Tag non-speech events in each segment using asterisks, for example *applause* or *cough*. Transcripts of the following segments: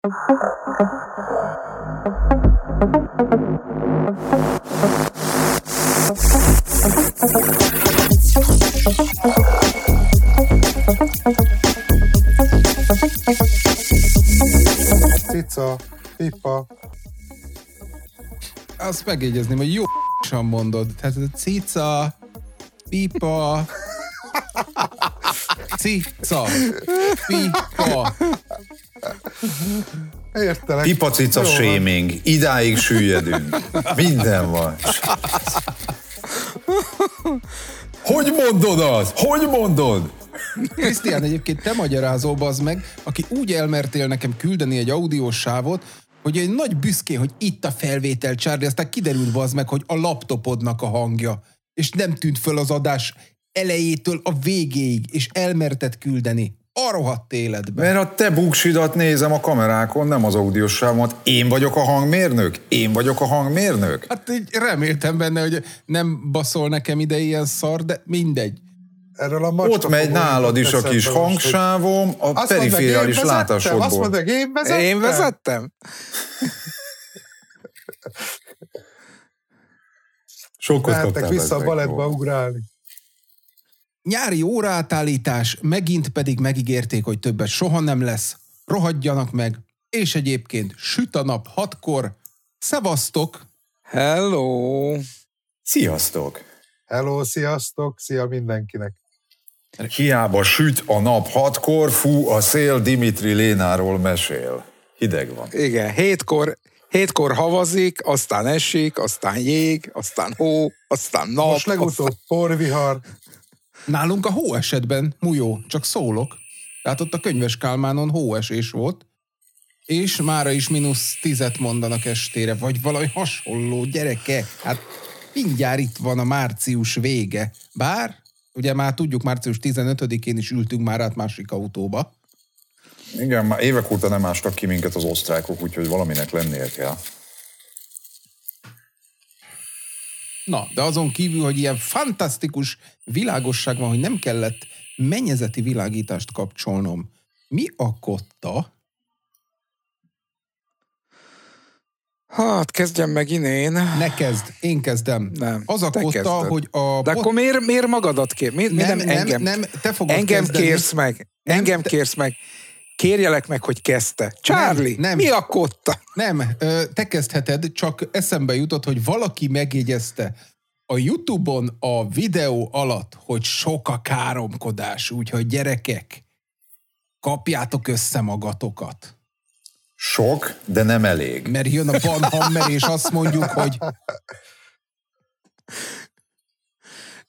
Cica, pipa. Azt megjegyezném, hogy jó mondod. Tehát a cica, pipa, *laughs* cica, pipa. Értelek. Pipacica shaming. Idáig süllyedünk. Minden van. Hogy mondod az? Hogy mondod? Krisztián, egyébként te magyarázol, az meg, aki úgy elmertél nekem küldeni egy audiós sávot, hogy egy nagy büszké, hogy itt a felvétel, Charlie, aztán kiderült az meg, hogy a laptopodnak a hangja, és nem tűnt föl az adás elejétől a végéig, és elmerted küldeni. A rohadt életbe. Mert a te buksidat nézem a kamerákon, nem az audiós sávomat. Én vagyok a hangmérnök? Én vagyok a hangmérnök? Hát így reméltem benne, hogy nem baszol nekem ide ilyen szar, de mindegy. Erről a Ott megy nálad is a kis hangsávom a Azt perifériális vezettem, Azt látásodból. mondd meg, én vezettem. Én vezettem? *laughs* Sokat Mehettek vissza a baletba ugrálni. Nyári óraátállítás, megint pedig megígérték, hogy többet soha nem lesz. Rohadjanak meg, és egyébként süt a nap hatkor. Szevasztok! Hello! Sziasztok! Hello, sziasztok, szia mindenkinek. Hiába süt a nap hatkor, fú a szél, Dimitri Lénáról mesél. Hideg van. Igen, hétkor, hétkor havazik, aztán esik, aztán jég, aztán hó, aztán nap. Most legutóbb porvihar. Nálunk a hóesetben, Mujó, csak szólok. Tehát ott a könyves Kálmánon hóesés volt, és mára is mínusz tizet mondanak estére, vagy valami hasonló, gyereke. Hát mindjárt itt van a március vége. Bár, ugye már tudjuk, március 15-én is ültünk már át másik autóba. Igen, már évek óta nem ástak ki minket az osztrákok, úgyhogy valaminek lennie kell. Na, de azon kívül, hogy ilyen fantasztikus világosság van, hogy nem kellett mennyezeti világítást kapcsolnom. Mi a kotta? Hát, kezdjem meg inén. Ne kezd, én kezdem. Nem, Az a te kotta, kezded. hogy a... De akkor miért, miért magadat kér? Miért, miért Nem, nem, nem, engem? nem, te fogod engem kezdeni. kérsz meg. Nem, engem te- kérsz meg. Kérjelek meg, hogy kezdte. Charlie, nem. mi a kotta? Nem, te kezdheted, csak eszembe jutott, hogy valaki megjegyezte a Youtube-on a videó alatt, hogy sok a káromkodás, úgyhogy gyerekek, kapjátok össze magatokat. Sok, de nem elég. Mert jön a banhammer, és azt mondjuk, hogy *laughs*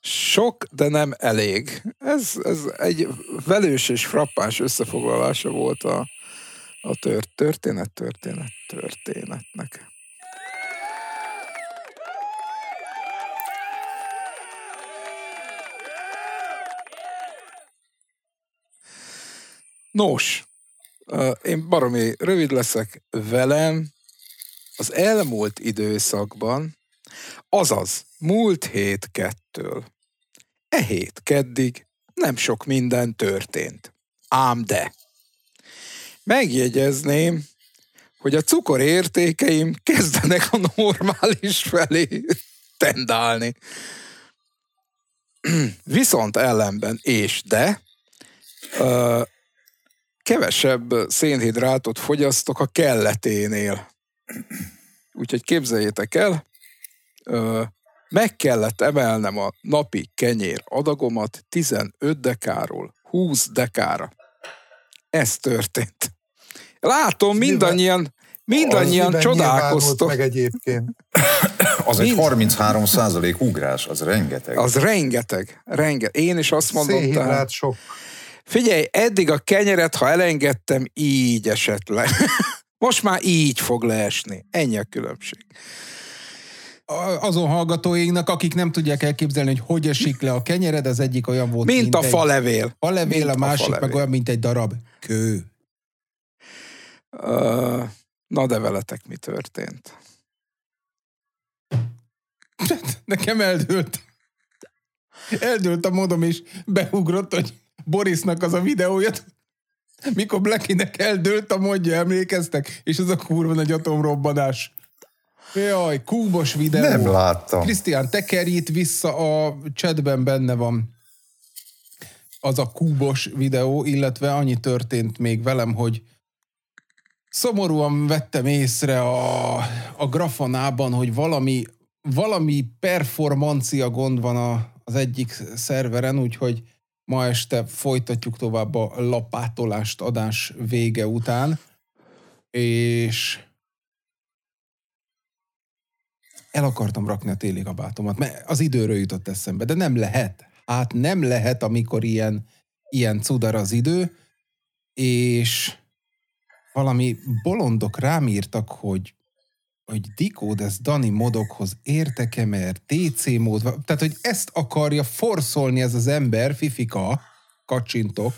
Sok, de nem elég. Ez, ez egy velős és frappáns összefoglalása volt a, a tört, történet, történet, történetnek. Nos, én baromi rövid leszek velem. Az elmúlt időszakban, azaz múlt hét kettől, e hét keddig nem sok minden történt. Ám de. Megjegyezném, hogy a cukorértékeim kezdenek a normális felé tendálni. Viszont ellenben és de ö, kevesebb szénhidrátot fogyasztok a kelleténél. Úgyhogy képzeljétek el, ö, meg kellett emelnem a napi kenyér adagomat 15 dekáról 20 dekára. Ez történt. Látom, mindannyian, mindannyian csodálkoztok. meg egyébként. Az egy Mind. 33 százalék ugrás, az rengeteg. Az rengeteg, rengeteg. Én is azt mondom, tehát, Szénhidrát sok. figyelj, eddig a kenyeret, ha elengedtem, így esett le. *laughs* Most már így fog leesni. Ennyi a különbség. A- azon hallgatóinknak, akik nem tudják elképzelni, hogy hogy esik le a kenyered, az egyik olyan volt, Mint a egy falevél. falevél, mint a a másik meg falevél. olyan, mint egy darab kő. Ö, Na de veletek mi történt? *laughs* Nekem eldőlt. Eldőlt a modom, és beugrott, hogy Borisnak az a videója. Mikor Blackinek eldőlt a modja, emlékeztek? És ez a kurva nagy atomrobbanás. Jaj, kúbos videó. Nem láttam. Krisztián, tekerj itt vissza, a chatben benne van az a kúbos videó, illetve annyi történt még velem, hogy szomorúan vettem észre a, a grafonában, hogy valami, valami performancia gond van a, az egyik szerveren, úgyhogy ma este folytatjuk tovább a lapátolást adás vége után, és el akartam rakni a téli kabátomat, mert az időről jutott eszembe, de nem lehet. Hát nem lehet, amikor ilyen, ilyen cudar az idő, és valami bolondok rám írtak, hogy hogy Decode Dani modokhoz értek-e, mert TC mód. Tehát, hogy ezt akarja forszolni ez az ember, Fifika, kacsintok,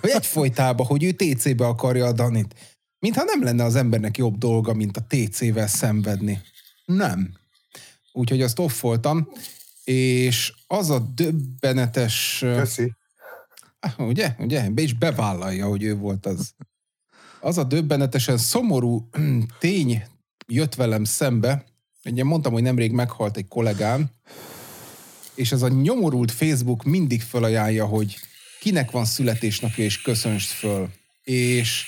hogy egyfolytában, hogy ő TC-be akarja a Danit. Mintha nem lenne az embernek jobb dolga, mint a TC-vel szenvedni. Nem. Úgyhogy azt offoltam, és az a döbbenetes... Köszi. Ah, ugye? Ugye? Be is bevállalja, hogy ő volt az. Az a döbbenetesen szomorú *clears throat* tény jött velem szembe, ugye mondtam, hogy nemrég meghalt egy kollégám, és ez a nyomorult Facebook mindig felajánlja, hogy kinek van születésnapja, és köszönst föl. És,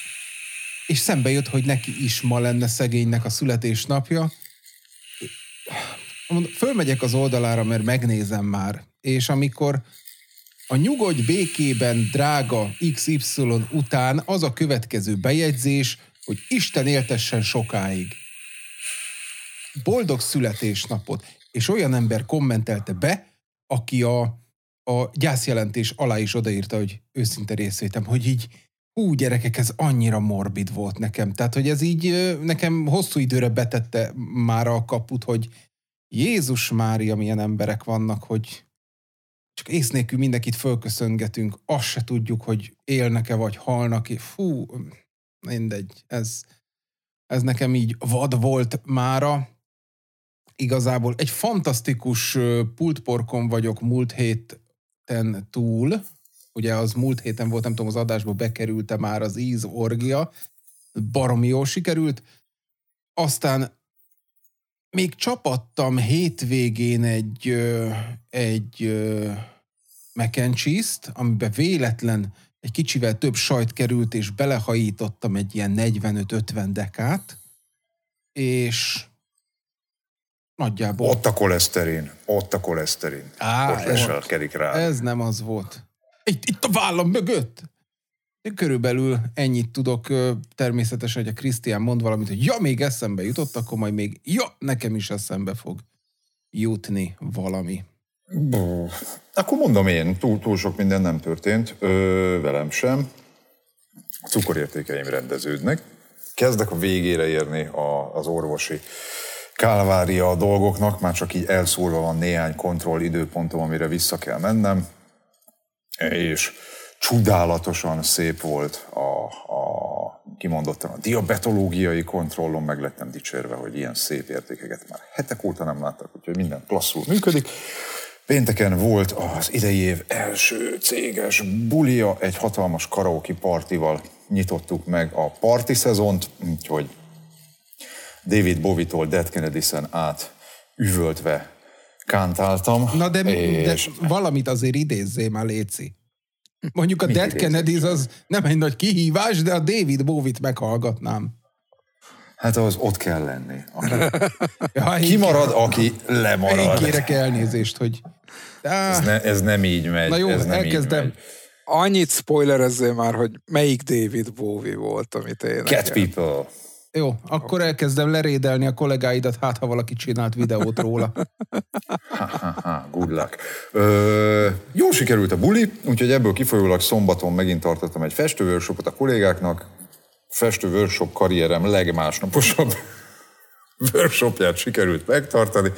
és szembe jött, hogy neki is ma lenne szegénynek a születésnapja. Fölmegyek az oldalára, mert megnézem már, és amikor a nyugodj békében drága XY után az a következő bejegyzés, hogy Isten éltessen sokáig. Boldog születésnapot, és olyan ember kommentelte be, aki a, a gyászjelentés alá is odaírta, hogy őszinte részvétem, hogy így hú, gyerekek, ez annyira morbid volt nekem. Tehát, hogy ez így nekem hosszú időre betette már a kaput, hogy Jézus Mária, milyen emberek vannak, hogy csak ész nélkül mindenkit fölköszöngetünk, azt se tudjuk, hogy élnek-e vagy halnak. Fú, mindegy, ez, ez nekem így vad volt mára, igazából egy fantasztikus pultporkon vagyok múlt héten túl, ugye az múlt héten volt, nem tudom, az adásba bekerülte már az íz orgia, baromi jól sikerült, aztán még csapattam hétvégén egy, egy mac and cheese-t, amiben véletlen egy kicsivel több sajt került, és belehajítottam egy ilyen 45-50 dekát, és Nagyjából. Ott a koleszterin, ott a koleszterin. Á, ott leselkedik rá. Ez nem az volt. Itt, itt a vállam mögött. Körülbelül ennyit tudok. Természetesen, hogy a Krisztián mond valamit, hogy ja, még eszembe jutott, akkor majd még, ja, nekem is eszembe fog jutni valami. Bó, akkor mondom én, túl, túl sok minden nem történt, ö, velem sem. A cukorértékeim rendeződnek. Kezdek a végére érni a, az orvosi kálvária a dolgoknak, már csak így elszórva van néhány kontroll időpontom, amire vissza kell mennem, és csodálatosan szép volt a, a kimondottan a diabetológiai kontrollon, meg lettem dicsérve, hogy ilyen szép értékeket már hetek óta nem láttak, úgyhogy minden klasszul működik. Pénteken volt az idei év első céges bulia, egy hatalmas karaoke partival nyitottuk meg a parti szezont, úgyhogy David Bowie-tól Dead Kennedy-sen át üvöltve kántáltam. Na de, és... de valamit azért idézzél már, Léci. Mondjuk a Dead Kennedy az nem egy nagy kihívás, de a David Bowie-t meghallgatnám. Hát az ott kell lenni. Aki *laughs* ja, kimarad, aki lemarad. Én kérek elnézést, hogy... Ez, ne, ez nem így megy. Na jó, ez nem elkezdem. Így megy. Annyit spoilerezzél már, hogy melyik David Bowie volt, amit én. Cat People. Jó, akkor elkezdem lerédelni a kollégáidat, hát ha valaki csinált videót róla. ha, ha, ha, good luck. Ö, jól sikerült a buli, úgyhogy ebből kifolyólag szombaton megint tartottam egy festőworkshopot a kollégáknak. Festő workshop karrierem legmásnaposabb *laughs* workshopját sikerült megtartani.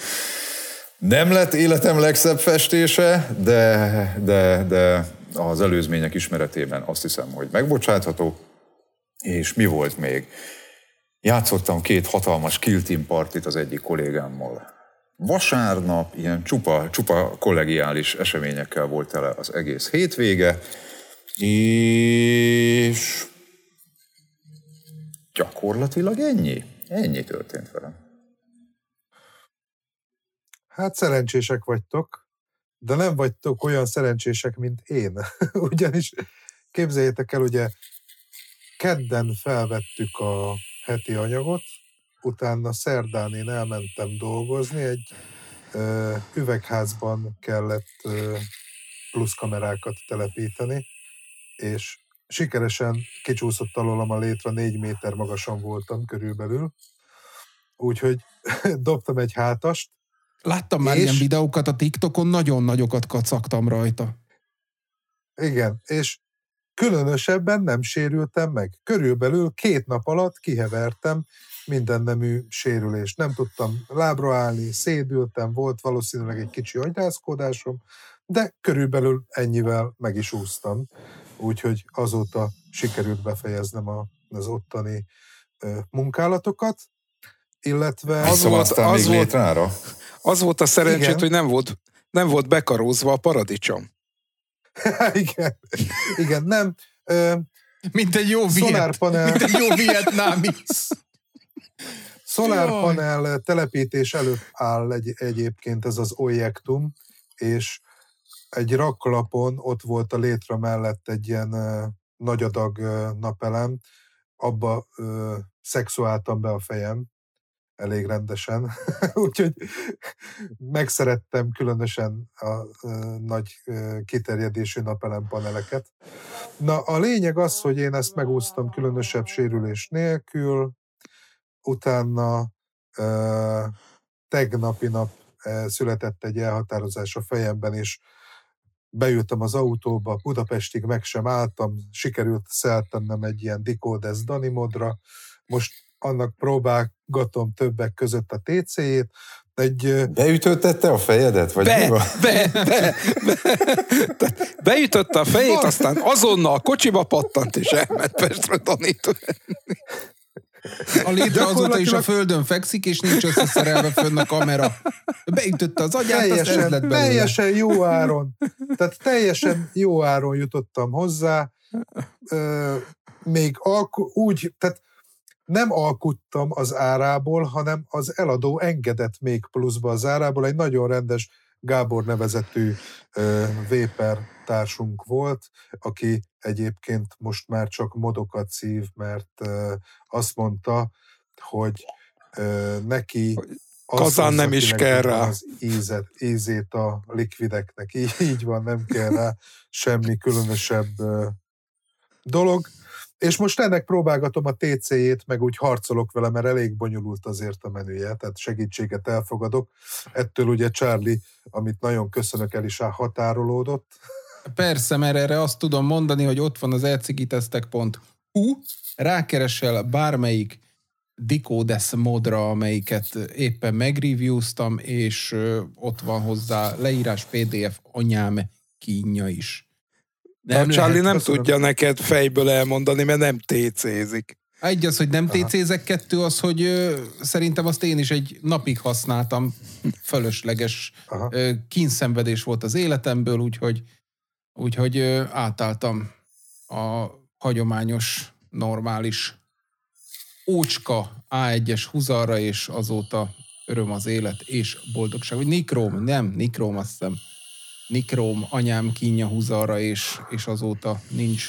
Nem lett életem legszebb festése, de, de, de az előzmények ismeretében azt hiszem, hogy megbocsátható. És mi volt még? Játszottam két hatalmas kill team partit az egyik kollégámmal. Vasárnap ilyen csupa, csupa kollegiális eseményekkel volt tele az egész hétvége, és Gyakorlatilag ennyi. Ennyi történt velem. Hát szerencsések vagytok, de nem vagytok olyan szerencsések, mint én. *laughs* Ugyanis képzeljétek el, ugye kedden felvettük a heti anyagot, utána szerdán én elmentem dolgozni, egy ö, üvegházban kellett ö, pluszkamerákat telepíteni, és sikeresen kicsúszott alólam a létre, négy méter magasan voltam körülbelül, úgyhogy *laughs* dobtam egy hátast, Láttam már És? ilyen videókat a TikTokon, nagyon nagyokat kacagtam rajta. Igen, és különösebben nem sérültem meg. Körülbelül két nap alatt kihevertem minden nemű sérülést. Nem tudtam lábra állni, szédültem, volt valószínűleg egy kicsi agyrászkódásom, de körülbelül ennyivel meg is úsztam. Úgyhogy azóta sikerült befejeznem a, az ottani ö, munkálatokat, illetve Az Szóval volt- az még volt- létrára? Az volt a szerencsét, Igen. hogy nem volt, nem volt bekarózva a paradicsom. *laughs* igen, igen, nem. Ö, Mint egy jó viet, szolárpanel, mint egy jó vietnámi. Szolárpanel telepítés előtt áll egy, egyébként ez az objektum, és egy raklapon ott volt a létre mellett egy ilyen ö, nagy adag ö, napelem, abba ö, szexuáltam be a fejem elég rendesen, *laughs* úgyhogy megszerettem különösen a nagy kiterjedésű napelem paneleket. Na, a lényeg az, hogy én ezt megúsztam különösebb sérülés nélkül, utána ö, tegnapi nap született egy elhatározás a fejemben, és beültem az autóba, Budapestig meg sem álltam, sikerült szeltennem egy ilyen Dikodes Dani modra, most annak próbálgatom többek között a TC-jét, egy Beütöttette a fejedet? Vagy mi Be, van? be, be, be. Beütötte a fejét, aztán azonnal a kocsiba pattant, és elment Pestre tanítani. A létre azóta is a földön fekszik, és nincs összeszerelve fönn a kamera. Beütötte az agyát, teljesen, lett belőle. teljesen jó áron. Tehát teljesen jó áron jutottam hozzá. Még alku, úgy, tehát nem alkuttam az árából, hanem az eladó engedett még pluszba az árából. Egy nagyon rendes Gábor nevezetű ö, véper társunk volt, aki egyébként most már csak modokat szív, mert ö, azt mondta, hogy ö, neki az Kazán hozza nem is kell rá. Az ízet, ízét a likvideknek. Így, így van, nem kell rá semmi különösebb dolog. És most ennek próbálgatom a TC-jét, meg úgy harcolok vele, mert elég bonyolult azért a menüje, tehát segítséget elfogadok. Ettől ugye Charlie, amit nagyon köszönök, el is határolódott. Persze, mert erre azt tudom mondani, hogy ott van az elcigitesztek.hu, rákeresel bármelyik Dicodes modra, amelyiket éppen megreviewztam, és ott van hozzá leírás PDF anyám kínja is. De a Charlie nem köszönöm. tudja neked fejből elmondani, mert nem TC-zik. Egy az, hogy nem. TC-zek, kettő az, hogy ö, szerintem azt én is egy napig használtam, fölösleges Aha. ö, kínszenvedés volt az életemből, úgyhogy, úgyhogy ö, átálltam a hagyományos, normális ócska A1-es huzarra, és azóta öröm az élet és boldogság. Vagy Nikróm, nem, Nikróm azt hiszem. Nikróm anyám kínja huzarra, és, és azóta nincs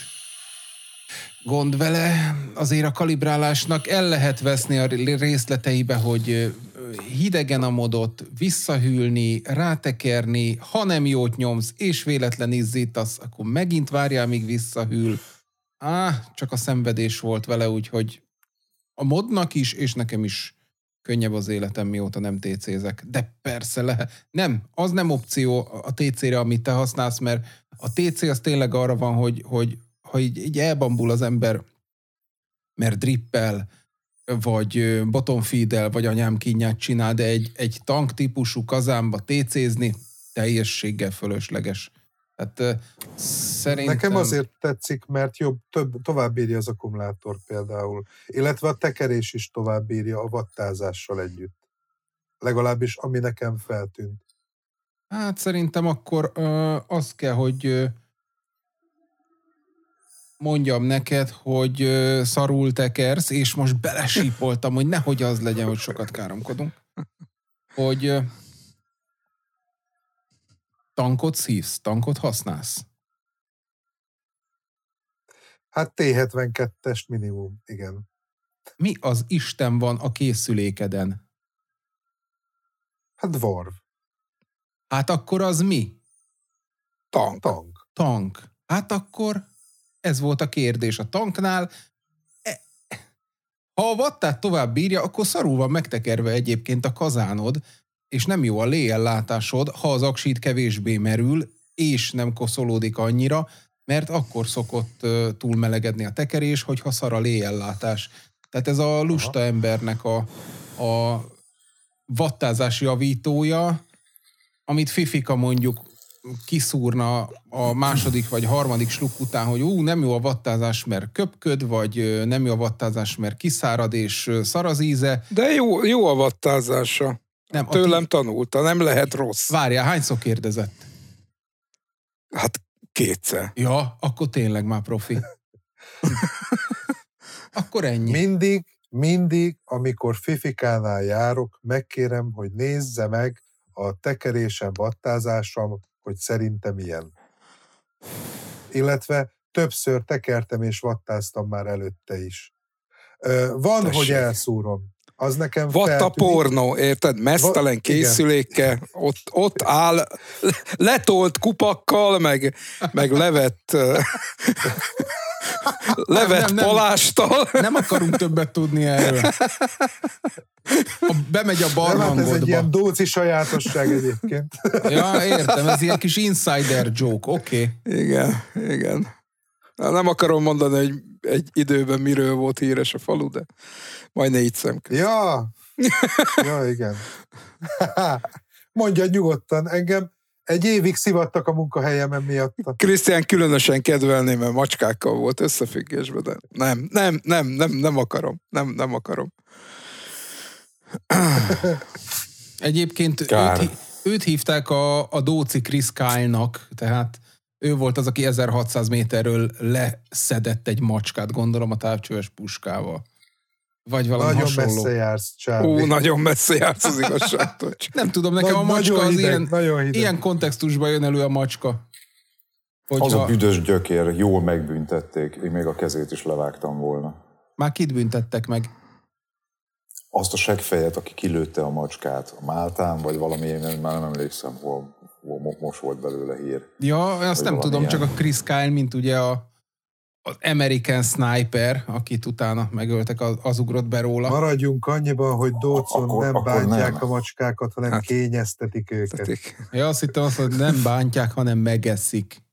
gond vele. Azért a kalibrálásnak el lehet veszni a részleteibe, hogy hidegen a modot, visszahűlni, rátekerni, ha nem jót nyomsz, és véletlen izzítasz, akkor megint várjál, míg visszahűl. Á, csak a szenvedés volt vele, úgyhogy a modnak is, és nekem is könnyebb az életem, mióta nem TC-zek. De persze, le, nem, az nem opció a TC-re, amit te használsz, mert a TC az tényleg arra van, hogy, hogy ha így, így elbambul az ember, mert drippel, vagy ö, bottom feed vagy anyám kínját csinál, de egy, egy tank típusú kazánba TC-zni teljességgel fölösleges. Tehát szerintem... Nekem azért tetszik, mert jobb, több, tovább bírja az akkumulátor például. Illetve a tekerés is tovább bírja a vattázással együtt. Legalábbis ami nekem feltűnt. Hát szerintem akkor ö, az kell, hogy ö, mondjam neked, hogy ö, szarul tekersz, és most belesípoltam, hogy nehogy az legyen, hogy sokat káromkodunk. Hogy ö, tankot szívsz, tankot használsz. Hát T-72-es minimum, igen. Mi az Isten van a készülékeden? Hát Varv, Hát akkor az mi? Tank. tank. Tank. Hát akkor ez volt a kérdés a tanknál. E- Ha a vattát tovább bírja, akkor szarul van megtekerve egyébként a kazánod, és nem jó a léellátásod, ha az aksít kevésbé merül, és nem koszolódik annyira, mert akkor szokott túlmelegedni a tekerés, hogyha szar a léellátás. Tehát ez a lusta embernek a, a vattázási javítója, amit Fifika mondjuk kiszúrna a második vagy harmadik sluk után, hogy ú, nem jó a vattázás, mert köpköd, vagy nem jó a vattázás, mert kiszárad és szar az íze. De jó, jó a vattázása. Nem, Tőlem ti- tanulta, nem lehet rossz. Várjál, hányszor kérdezett? Hát kétszer. Ja, akkor tényleg már profi. *laughs* akkor ennyi. Mindig, mindig, amikor Fifikánál járok, megkérem, hogy nézze meg a tekerésem, vattázásom, hogy szerintem ilyen. Illetve többször tekertem és vattáztam már előtte is. Van, Tessék. hogy elszúrom. Az nekem Vatta feltűnik. pornó, érted? Mesztelen Va- készülékkel, ott, ott áll, le- letolt kupakkal, meg, meg levett, *laughs* levett nem, nem. palástal. Nem akarunk többet tudni erről. A, bemegy a Nem, hát ez egy barlangodba. ilyen dóci sajátosság egyébként. Ja, értem, ez ilyen kis insider joke, oké. Okay. Igen, igen. Na, Nem akarom mondani, hogy egy időben miről volt híres a falu, de majd négy szemközött. Ja, ja igen. *laughs* Mondja nyugodtan, engem egy évig szivattak a munkahelyemen miatta. Krisztián különösen kedvelné, mert macskákkal volt összefüggésben, de nem, nem, nem, nem, nem akarom. Nem, nem akarom. Egyébként őt, Kár. hí- őt hívták a, a Dóci Chris Kyle-nak, tehát ő volt az, aki 1600 méterről leszedett egy macskát, gondolom a távcsöves puskával. Vagy valami Nagyon hasonló. messze jársz, Csábi. Ó, nagyon messze jársz az igazságtól. *laughs* Nem tudom, nekem Nagy- a macska az hideg, ilyen, nagyon hideg. ilyen kontextusban jön elő a macska. Az Hogyha a büdös gyökér, jól megbüntették, én még a kezét is levágtam volna. már kit büntettek meg. Azt a seggfejet, aki kilőtte a macskát a Máltán, vagy valami, én már nem emlékszem, hol, most volt belőle hír. Ja, azt nem tudom, valamilyen. csak a Chris Kyle, mint ugye a, az American Sniper, akit utána megöltek, az, az ugrott be róla. Maradjunk annyiban, hogy Dócon Akkor- nem akkor bántják nem. a macskákat, hanem Hát. kényeztetik őket. tetik. Ja, azt hittem azt, hogy nem bántják, hanem megeszik.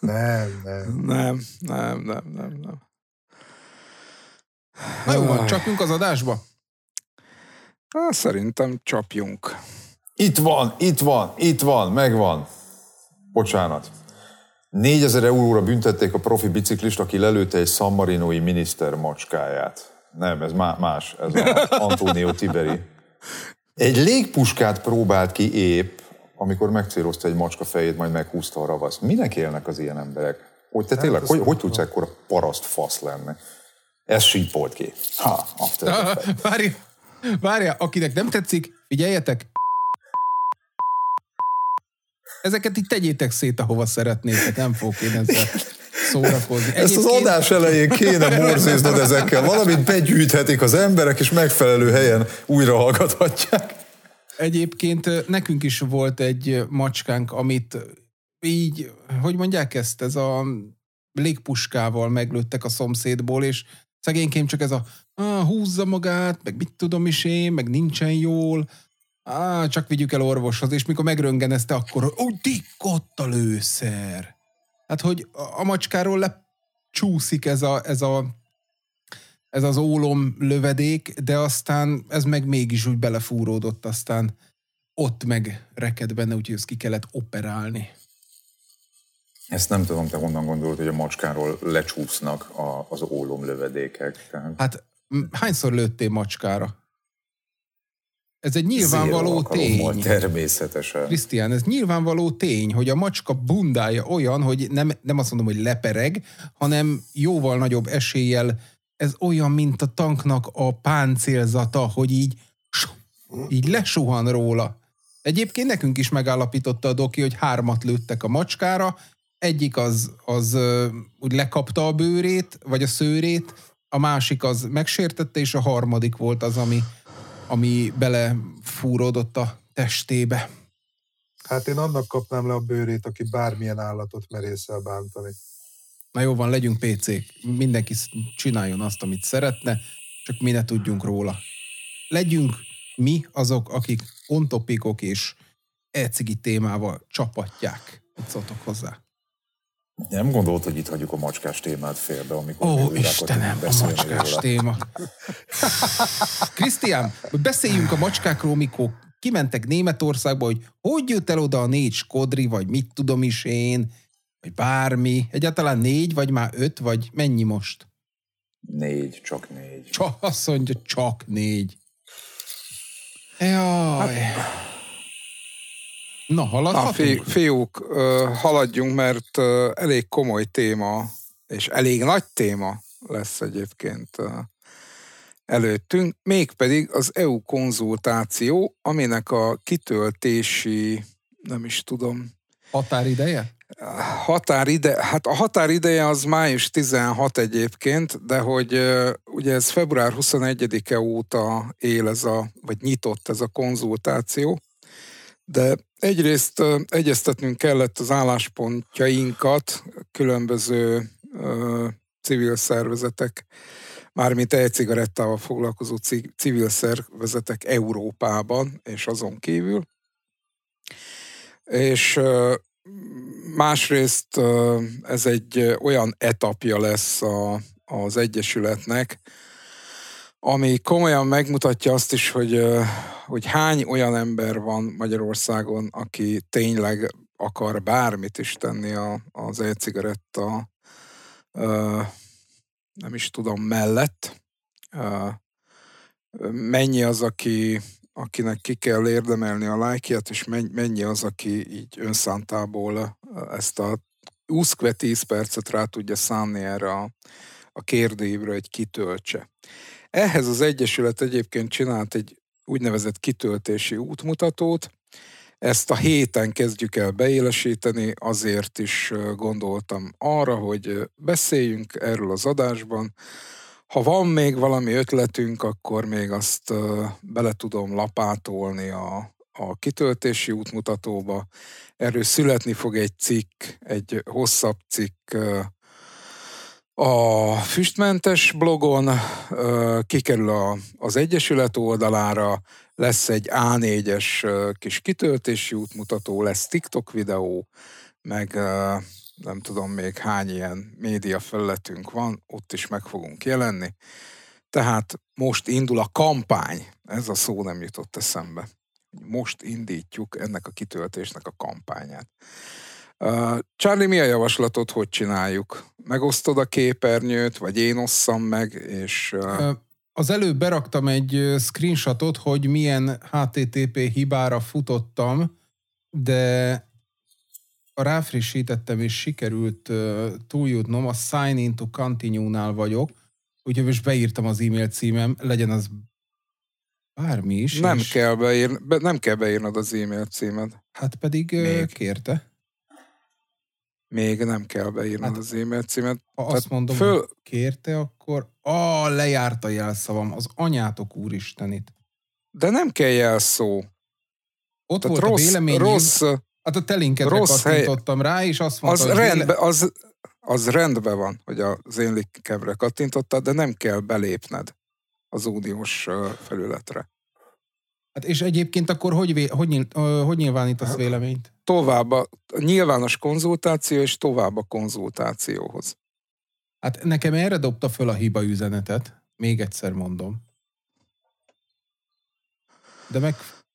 Nem, nem. Nem, nem, nem, nem, nem. Na jó, van, csapjunk az adásba? Há, szerintem csapjunk. Itt van, itt van, itt van, megvan. Bocsánat. 4000 euróra büntették a profi biciklist, aki lelőtte egy San Marinoi miniszter macskáját. Nem, ez má- más, ez a Antonio Tiberi. Egy légpuskát próbált ki épp, amikor megcélozta egy macska fejét, majd meghúzta a ravaszt. Minek élnek az ilyen emberek? Hogy te tényleg, ez hogy, nem hogy tudsz ekkora paraszt fasz lenni? Ez sípolt ki. Ha, after. Várja, várja, akinek nem tetszik, figyeljetek. Ezeket itt tegyétek szét, ahova szeretnétek, nem fogok én ezzel szórakozni. Ezt az adás elején kéne morzéznod ezekkel. Valamit begyűjthetik az emberek, és megfelelő helyen újra hallgathatják. Egyébként nekünk is volt egy macskánk, amit így, hogy mondják ezt, ez a légpuskával meglőttek a szomszédból, és szegénykém csak ez a ah, húzza magát, meg mit tudom is én, meg nincsen jól, ah, csak vigyük el orvoshoz, és mikor megröngenezte, akkor ó, dikkott a lőszer. Hát, hogy a macskáról lecsúszik ez a, ez a ez az ólom lövedék, de aztán ez meg mégis úgy belefúródott, aztán ott meg reked benne, úgyhogy ezt ki kellett operálni. Ezt nem tudom, te honnan gondolod, hogy a macskáról lecsúsznak a, az ólomlövedékek. Tehát Hát hányszor lőttél macskára? Ez egy nyilvánvaló tény. Természetesen. Krisztián, ez nyilvánvaló tény, hogy a macska bundája olyan, hogy nem, nem azt mondom, hogy lepereg, hanem jóval nagyobb eséllyel ez olyan, mint a tanknak a páncélzata, hogy így, így lesuhan róla. Egyébként nekünk is megállapította a doki, hogy hármat lőttek a macskára, egyik az, az úgy lekapta a bőrét, vagy a szőrét, a másik az megsértette, és a harmadik volt az, ami, ami belefúródott a testébe. Hát én annak kapnám le a bőrét, aki bármilyen állatot merészel bántani. Na jó van, legyünk PC-k. Mindenki csináljon azt, amit szeretne, csak mi ne tudjunk róla. Legyünk mi azok, akik ontopikok és ecigi témával csapatják. Mit szóltok hozzá? Nem gondolt, hogy itt hagyjuk a macskás témát félbe, amikor Ó, Istenem, a macskás róla. téma. *laughs* Krisztián, beszéljünk a macskákról, mikor kimentek Németországba, hogy hogy jött el oda a négy skodri, vagy mit tudom is én, vagy bármi. Egyáltalán négy, vagy már öt, vagy mennyi most? Négy, csak négy. Csak, azt mondja, csak négy. Jaj. Hát, Na, haladhatunk? Na, fi, fiúk, haladjunk, mert elég komoly téma, és elég nagy téma lesz egyébként előttünk, mégpedig az EU konzultáció, aminek a kitöltési, nem is tudom. Határideje? Határide, hát a határideje az május 16 egyébként, de hogy ugye ez február 21-e óta él ez a, vagy nyitott ez a konzultáció, de egyrészt egyeztetnünk kellett az álláspontjainkat különböző civil szervezetek, mármint e-cigarettával foglalkozó civil szervezetek Európában és azon kívül. És másrészt ez egy olyan etapja lesz a, az Egyesületnek, ami komolyan megmutatja azt is, hogy, hogy hány olyan ember van Magyarországon, aki tényleg akar bármit is tenni a, az e-cigaretta nem is tudom, mellett. Mennyi az, aki, akinek ki kell érdemelni a lájkját, és mennyi az, aki így önszántából ezt a 20-10 percet rá tudja szánni erre a, a kérdőívre, hogy kitöltse. Ehhez az Egyesület egyébként csinált egy úgynevezett kitöltési útmutatót, ezt a héten kezdjük el beélesíteni, azért is gondoltam arra, hogy beszéljünk erről az adásban. Ha van még valami ötletünk, akkor még azt bele tudom lapátolni a, a kitöltési útmutatóba. Erről születni fog egy cikk, egy hosszabb cikk a füstmentes blogon, kikerül a, az Egyesület oldalára, lesz egy A4-es kis kitöltési útmutató, lesz TikTok videó, meg nem tudom még hány ilyen média felületünk van, ott is meg fogunk jelenni. Tehát most indul a kampány, ez a szó nem jutott eszembe. Most indítjuk ennek a kitöltésnek a kampányát. Charlie, mi a javaslatot, hogy csináljuk? Megosztod a képernyőt, vagy én osszam meg, és... Az előbb beraktam egy screenshotot, hogy milyen HTTP hibára futottam, de ráfrissítettem, és sikerült túljutnom. A Sign into Continue-nál vagyok, úgyhogy most beírtam az e-mail címem, legyen az bármi is. Nem, és... kell, beír, be, nem kell beírnod az e-mail címed. Hát pedig Még. kérte. Még nem kell beírnod hát, az e-mail címet. Ha Tehát azt mondom, föl... hogy kérte, akkor a lejárt a jelszavam, az anyátok úristenit. De nem kell jelszó. Ott Tehát volt rossz, a vélemény. Rossz, hát a telinkedre rossz kattintottam hely. rá, és azt mondta, az, rendbe, az, az rendben van, hogy az én linkemre kattintottad, de nem kell belépned az uniós felületre. Hát és egyébként akkor hogy, hogy, hogy nyilvánítasz hát, véleményt? Tovább a nyilvános konzultáció és tovább a konzultációhoz. Hát nekem erre dobta föl a hiba üzenetet. Még egyszer mondom. De meg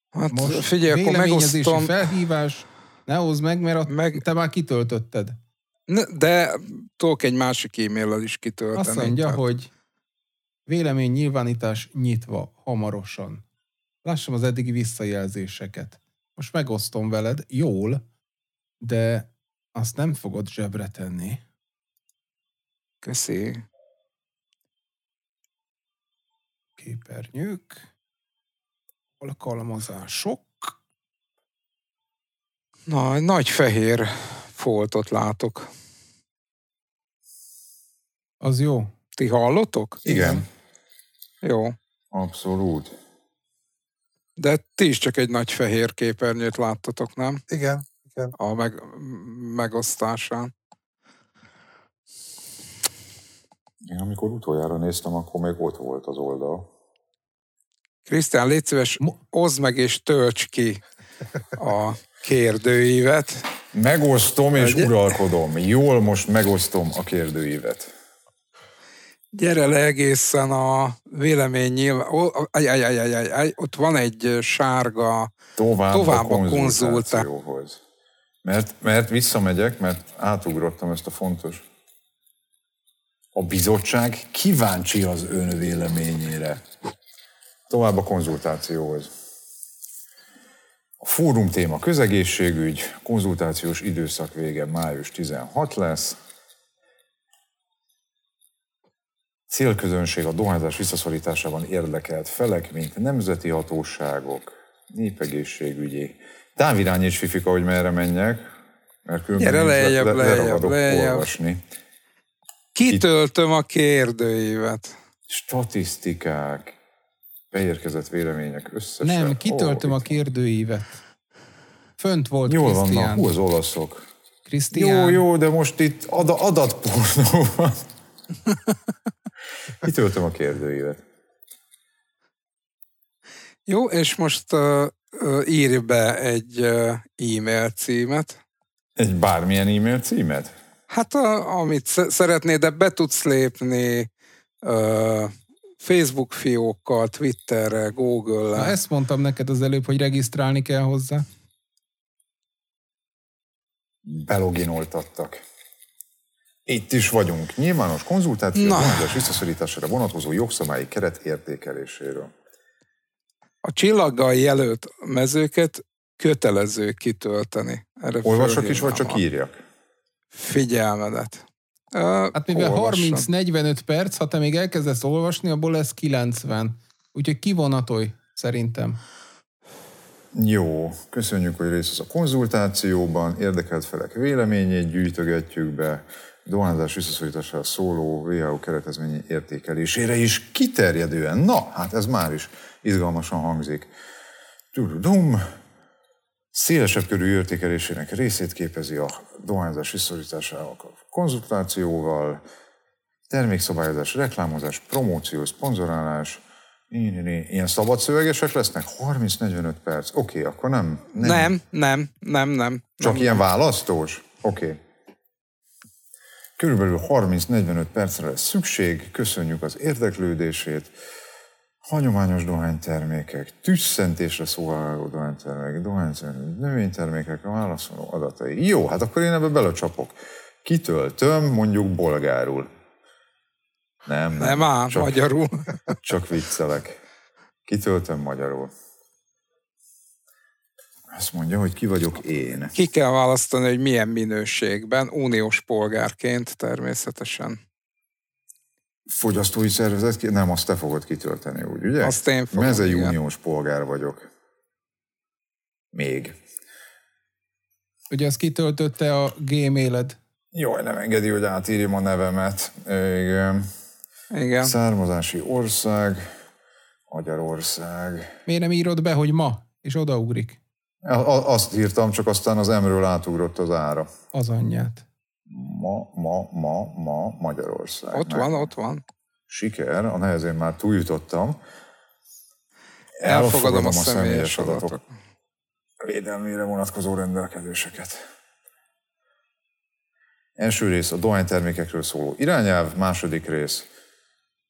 hát most figyelj, akkor megosztom. felhívás, ne hozd meg, mert a, meg... te már kitöltötted. De tudok egy másik e-maillel is kitölteni. Azt mondja, tehát... hogy vélemény nyilvánítás nyitva hamarosan. Lássam az eddigi visszajelzéseket. Most megosztom veled, jól, de azt nem fogod zsebre tenni. Köszi. Képernyők. Alkalmazások. Na, egy nagy fehér foltot látok. Az jó. Ti hallotok? Igen, Jó. abszolút. De ti is csak egy nagy fehér képernyőt láttatok, nem? Igen, igen. A meg, megosztásán. Én amikor utoljára néztem, akkor még ott volt az oldal. Krisztián, légy szíves, oszd meg és tölts ki a kérdőívet. Megosztom és Egy- uralkodom. Jól most megosztom a kérdőívet. Gyere le egészen a vélemény nyilván. Aj, aj, aj, aj, aj, aj, ott van egy sárga. Tovább, Tovább a a konzultá- konzultációhoz. Mert, mert visszamegyek, mert átugrottam ezt a fontos. A bizottság kíváncsi az ön véleményére. Tovább a konzultációhoz. A fórum téma közegészségügy, konzultációs időszak vége május 16 lesz. Célközönség a dohányzás visszaszorításában érdekelt felek, mint nemzeti hatóságok, népegészségügyi. Távirányíts, Fifika, hogy merre menjek, mert különben Gyere lejjebb, le- lejjebb, leragadok lejjebb. olvasni. Kitöltöm a kérdőívet. Statisztikák, beérkezett vélemények összesen. Nem, kitöltöm Ó, a kérdőívet. Fönt volt Jól vannak, Krisztián. hú az olaszok. Krisztián. Jó, jó, de most itt ad, adatpornó van. *laughs* Kitöltöm a kérdőívet. Jó, és most uh, írj be egy uh, e-mail címet. Egy bármilyen e-mail címet? Hát a, amit sz- szeretnéd, de be tudsz lépni uh, Facebook fiókkal, Twitterre, Na, Google-le. ezt mondtam neked az előbb, hogy regisztrálni kell hozzá. beloginoltattak. Itt is vagyunk. Nyilvános konzultáció Na. a dohányzás visszaszorítására vonatkozó jogszabályi keret értékeléséről. A csillaggal jelölt mezőket kötelező kitölteni. Erre Olvasok is, vagy csak írjak? Figyelmedet. Uh, Hát mivel olvassam. 30-45 perc, ha te még elkezdesz olvasni, abból lesz 90. Úgyhogy kivonatolj, szerintem. Jó, köszönjük, hogy részt vesz a konzultációban, érdekelt felek véleményét gyűjtögetjük be, dohányzás visszaszorítására szóló WHO keretezményi értékelésére is kiterjedően. Na, hát ez már is izgalmasan hangzik. Tudum, szélesebb körű értékelésének részét képezi a dohányzás visszaszorításának a konzultációval, termékszabályozás, reklámozás, promóció, szponzorálás. Ilyen szabad szövegesek lesznek? 30-45 perc. Oké, okay, akkor nem. Nem. Nem, nem, nem, nem. Csak nem. ilyen választós? Oké. Okay. Körülbelül 30-45 percre lesz szükség. Köszönjük az érdeklődését. Hagyományos dohánytermékek, tüsszentésre szolgáló dohánytermékek, dohánytermékek, növénytermékek, a válaszoló adatai. Jó, hát akkor én ebbe belecsapok. Kitöltöm mondjuk bolgárul. Nem, nem. Nem áll, csak, magyarul. *laughs* csak viccelek. Kitöltöm magyarul. Azt mondja, hogy ki vagyok én. Ki kell választani, hogy milyen minőségben, uniós polgárként természetesen. Fogyasztói szervezet? ki- Nem, azt te fogod kitölteni, úgy, ugye? Azt én fogom, Mezei igen. uniós polgár vagyok. Még. Ugye azt kitöltötte a gmailed. Jaj, nem engedi, hogy átírjam a nevemet. Igen. Igen. Származási ország, Magyarország. Miért nem írod be, hogy ma, és odaugrik A- Azt írtam, csak aztán az M-ről átugrott az ára. az anyját? Ma, ma, ma, ma, Magyarország. Ott van, ott van. Siker, a nehezén már túljutottam. Elfogadom a személyes adatok. védelmére vonatkozó rendelkezéseket. Első rész a dohánytermékekről szóló irányelv, második rész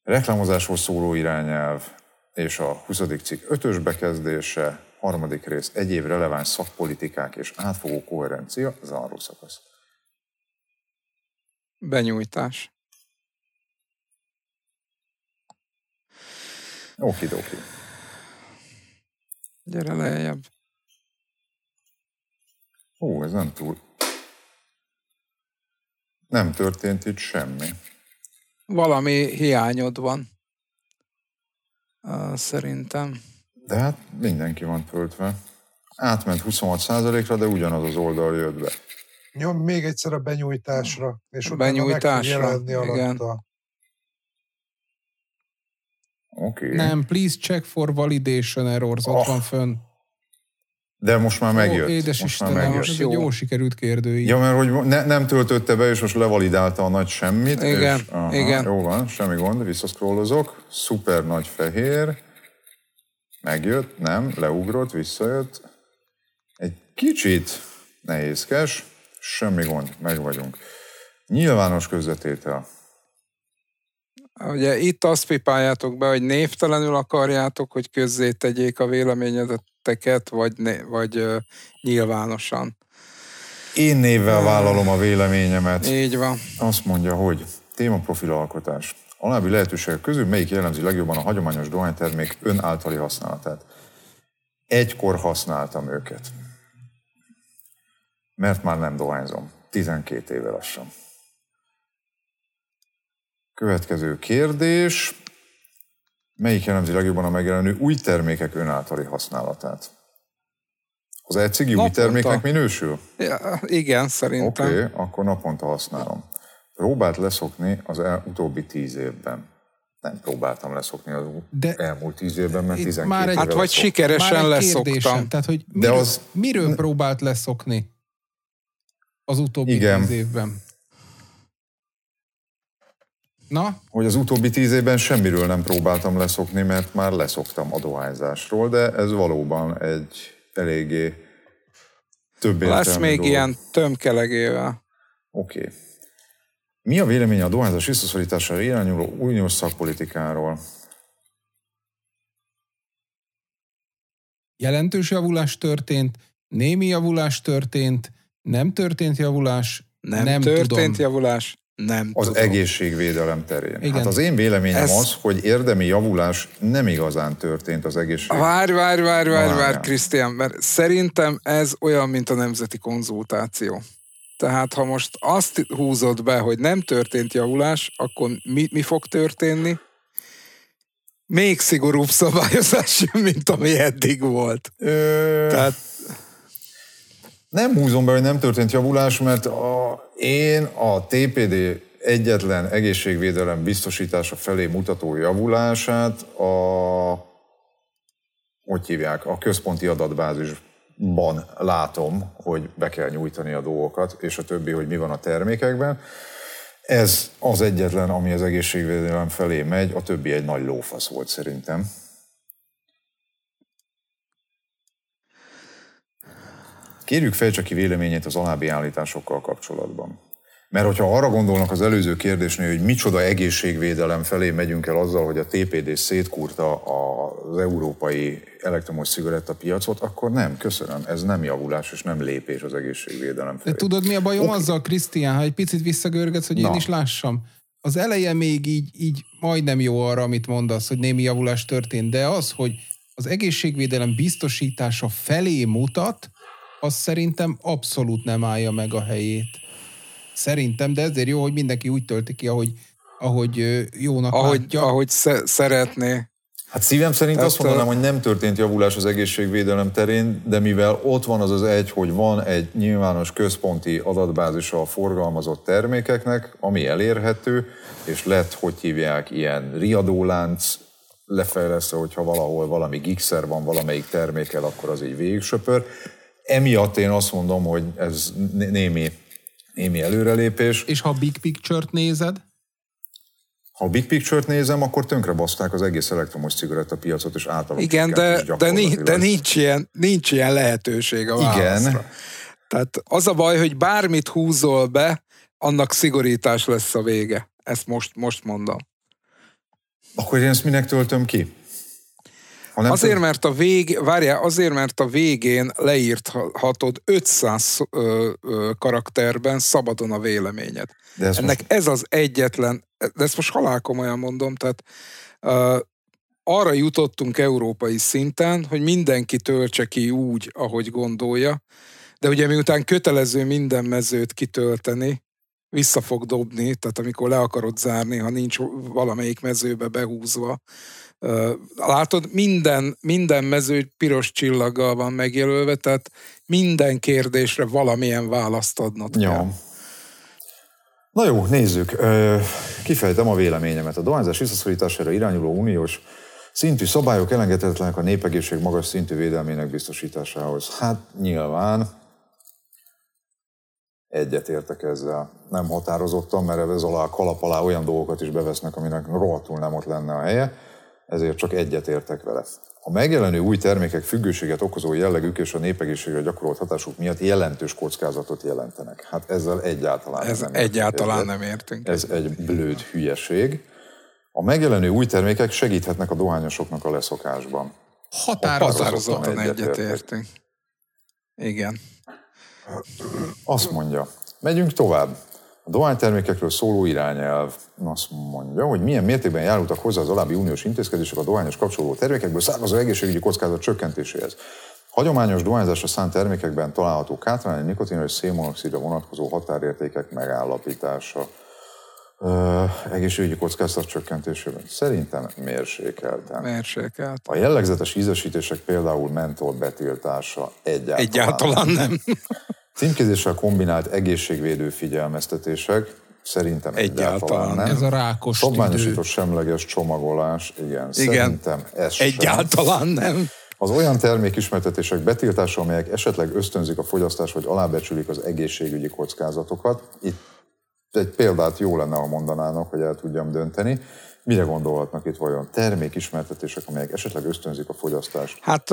reklámozásról szóló irányelv, és a 20. cikk ötös bekezdése, harmadik rész egyéb releváns szakpolitikák és átfogó koherencia, záró szakasz. Benyújtás. Okidoki. Gyere lejjebb. Ó, ez nem túl... Nem történt itt semmi. Valami hiányod van. Szerintem. De hát mindenki van töltve. Átment 26%-ra, de ugyanaz az oldal jött be. Nyom még egyszer a benyújtásra, és A benyújtásra, meg fog jelenni igen. alatta. Okay. Nem, please check for validation errors, ott Oh. van fönn. De most már megjött. Ó, édes most már Istenem, megjött. ez Jó. egy jó sikerült kérdői. Ja, mert hogy ne, nem töltötte be, és most levalidálta a nagy semmit. Igen, és, aha, igen. Jó van, semmi gond, visszaszkrollozok. Szuper nagy fehér. Megjött, nem, leugrott, visszajött. Egy kicsit nehézkes, semmi gond, meg vagyunk. Nyilvános közvetétel. Ugye itt azt pipáljátok be, hogy névtelenül akarjátok, hogy közzé tegyék a véleményeteket, vagy, né, vagy uh, nyilvánosan. Én névvel vállalom a véleményemet. Így van. Azt mondja, hogy témaprofil alkotás. Alábbi lehetőségek közül melyik jellemzi legjobban a hagyományos dohánytermék ön általi használatát? Egykor használtam őket. Mert már nem dohányzom. 12 éve lassan. Következő kérdés. Melyik jellemzi legjobban a megjelenő új termékek ön általi használatát? Az e-cigi új Naponta. terméknek minősül? Ja, igen, szerintem. Oké, okay, akkor naponta használom. Próbált leszokni az el, utóbbi tíz évben. Nem próbáltam leszokni az De- De elmúlt tíz évben, mert Itt 12 már egy- Hát vagy leszoktam. sikeresen Már egy leszoktam. tehát hogy De miről, az- miről próbált leszokni az utóbbi Igen. tíz évben? Na, Hogy az utóbbi tíz évben semmiről nem próbáltam leszokni, mert már leszoktam a dohányzásról, de ez valóban egy eléggé több Lesz még dolog. ilyen tömkelegével. Oké. Okay. Mi a véleménye a dohányzás visszaszorítására irányuló uniós szakpolitikáról? jelentős javulás történt, némi javulás történt, nem történt javulás, Nem, nem történt tudom. javulás? Nem Az tudom. egészségvédelem terén. Igen. Hát az én véleményem Ez- az, hogy érdemi javulás nem igazán történt az egészség. Várj, várj, várj, várj, Várjál. várj, Krisztián, mert szerintem ez olyan, mint a nemzeti konzultáció. Tehát ha most azt húzod be, hogy nem történt javulás, akkor mi, mi fog történni? Még szigorúbb szabályozás, *laughs* mint ami eddig volt. Ö, Tehát Nem húzom be, hogy nem történt javulás, mert a, én a TPD egyetlen egészségvédelem biztosítása felé mutató javulását a, hogy hívják, a központi adatbázisban látom, hogy be kell nyújtani a dolgokat, és a többi, hogy mi van a termékekben. Ez az egyetlen, ami az egészségvédelem felé megy, a többi egy nagy lófasz volt szerintem. Kérjük fejtse ki véleményét az alábbi állításokkal kapcsolatban. Mert hogyha arra gondolnak az előző kérdésnél, hogy micsoda egészségvédelem felé megyünk el azzal, hogy a TPD szétkúrta az európai elektromos cigaretta piacot, akkor nem, köszönöm, ez nem javulás és nem lépés az egészségvédelem felé. De tudod, mi a bajom Oké. azzal, Krisztián, ha egy picit visszagörgetsz, hogy én Na. is lássam. Az eleje még így, így majdnem jó arra, amit mondasz, hogy némi javulás történt, de az, hogy az egészségvédelem biztosítása felé mutat, az szerintem abszolút nem állja meg a helyét. Szerintem, de ezért jó, hogy mindenki úgy tölti ki, ahogy, ahogy jónak ahogy, látja. ahogy sze- szeretné. Hát szívem szerint Tehát, azt mondanám, hogy nem történt javulás az egészségvédelem terén, de mivel ott van az az egy, hogy van egy nyilvános központi adatbázisa a forgalmazott termékeknek, ami elérhető, és lett, hogy hívják, ilyen riadólánc lefejlesztve, hogyha valahol valami gigszer van valamelyik termékkel, akkor az így végigsöpör. Emiatt én azt mondom, hogy ez né- némi, némi előrelépés. És ha a big picture-t nézed, Ha a Big Picture-t nézem, akkor tönkrebaszták az egész elektromos cigaretta piacot, és általában Igen, de, de, ni- de nincs, ilyen, nincs ilyen lehetőség a Igen. válaszra. Tehát az a baj, hogy bármit húzol be, annak szigorítás lesz a vége. Ezt most, most mondom. Akkor én ezt minek töltöm ki? Ha nem Azért, mert a vég, várjál, azért, mert a végén leírhatod 500 ö, ö, karakterben szabadon a véleményed. de ezt Ennek most, ez az egyetlen, de ezt most halálkomolyan mondom, tehát ö, arra jutottunk európai szinten, hogy mindenki töltse ki úgy, ahogy gondolja, de ugye miután kötelező minden mezőt kitölteni, vissza fog dobni, tehát amikor le akarod zárni, ha nincs valamelyik mezőbe behúzva. Látod, minden, minden mező piros csillaggal van megjelölve, tehát minden kérdésre valamilyen választ adnod Jó. kell. Na jó, nézzük. Kifejtem a véleményemet. A dohányzás visszaszorítására irányuló uniós szintű szabályok elengedhetetlenek a népegészség magas szintű védelmének biztosításához. Hát nyilván egyetértek ezzel. Nem határozottan, mert ez alá kalap alá olyan dolgokat is bevesznek, aminek rohadtul nem ott lenne a helye, ezért csak egyetértek vele. A megjelenő új termékek függőséget okozó jellegük és a népegészségre gyakorolt hatásuk miatt jelentős kockázatot jelentenek. Hát ezzel egyáltalán Ez nem egyáltalán egyet. nem értünk. Ez egy blőd hülyeség. A megjelenő új termékek segíthetnek a dohányosoknak a leszokásban. Határozottan. Egyetértünk. Igen. Azt mondja, megyünk tovább. A dohánytermékekről szóló irányelv azt mondja, hogy milyen mértékben járultak hozzá az alábbi uniós intézkedések a dohányos kapcsolódó termékekből származó egészségügyi kockázat csökkentéséhez. Hagyományos dohányzásra szánt termékekben található kátrányi, nikotinra és szénmonoxidra vonatkozó határértékek megállapítása. Ö, egészségügyi kockázat csökkentésében szerintem mérsékelten. Mérsékelt. A jellegzetes ízesítések például mentol betiltása egyáltalán, Egyáltalán nem. *laughs* Címkézéssel kombinált egészségvédő figyelmeztetések szerintem egyáltalán, Egyáltalán nem. Ez a rákos Szabványosított semleges csomagolás, igen, Igen. szerintem ez sem. Egyáltalán nem. Az olyan termékismertetések betiltása, amelyek esetleg ösztönzik a fogyasztást, vagy alábecsülik az egészségügyi kockázatokat. Itt egy példát jó lenne, ha mondanának, hogy el tudjam dönteni. Mire gondolhatnak itt vajon? Termékismertetések, amelyek esetleg ösztönzik a fogyasztást. Hát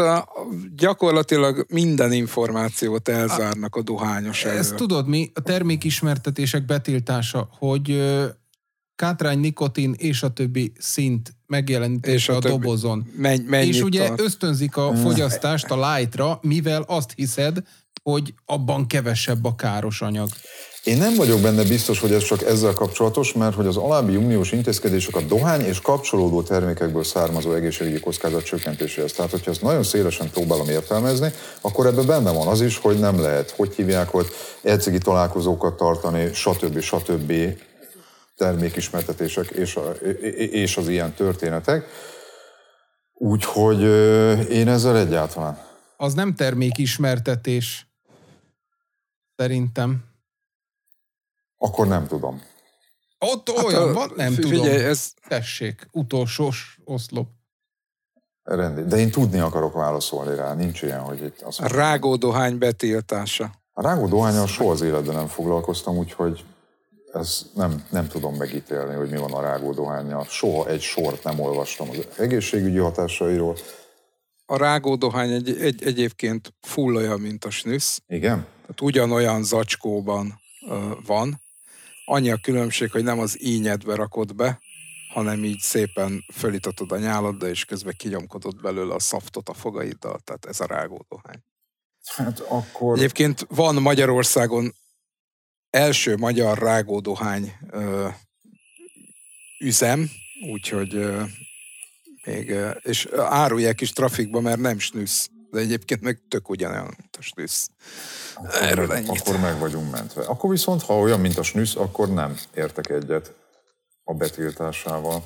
gyakorlatilag minden információt elzárnak a dohányos elől. Ez tudod mi? A termékismertetések betiltása, hogy kátrány, nikotin és a többi szint megjelenítése És a a, dobozon. Menny, mennyit és ugye tart? ösztönzik a fogyasztást a lightra, mivel azt hiszed, hogy abban kevesebb a káros anyag. Én nem vagyok benne biztos, hogy ez csak ezzel kapcsolatos, mert hogy az alábbi uniós intézkedések a dohány és kapcsolódó termékekből származó egészségügyi kockázat csökkentéséhez. Tehát, hogyha ezt nagyon szélesen próbálom értelmezni, akkor ebben benne van az is, hogy nem lehet, hogy hívják, hogy elcigi találkozókat tartani, stb. stb. termékismertetések és, a, és az ilyen történetek. Úgyhogy én ezzel egyáltalán. Az nem termékismertetés. Szerintem. Akkor nem tudom. Ott olyan Hát, van, nem figyelj, tudom. ez Tessék, utolsós oszlop. Rendi. De én tudni akarok válaszolni rá, nincs ilyen, hogy itt azt a rágódohány betiltása. A rágó dohányal soha az életben nem foglalkoztam, úgyhogy ez nem, nem tudom megítélni, hogy mi van a rágó dohányjal. Soha egy sort nem olvastam az egészségügyi hatásairól. A rágódohány egy, egy, egyébként full olyan, mint a snüsz. Igen? Tehát ugyanolyan zacskóban ö, van. Annyi a különbség, hogy nem az ínyedbe rakod be, hanem így szépen fölitatod a nyáladdal, és közben kinyomkodod belőle a szaftot a fogaiddal. Tehát ez a rágódohány. Hát akkor... Egyébként van Magyarországon első magyar rágódohány ö, üzem, úgyhogy ö, még, ö, és árulják is trafikba, mert nem snüsz. De egyébként meg tök ugyanolyan, mint a snüsz. Erről ennyit. Akkor meg vagyunk mentve. Akkor viszont, ha olyan, mint a snüsz, akkor nem értek egyet a betiltásával.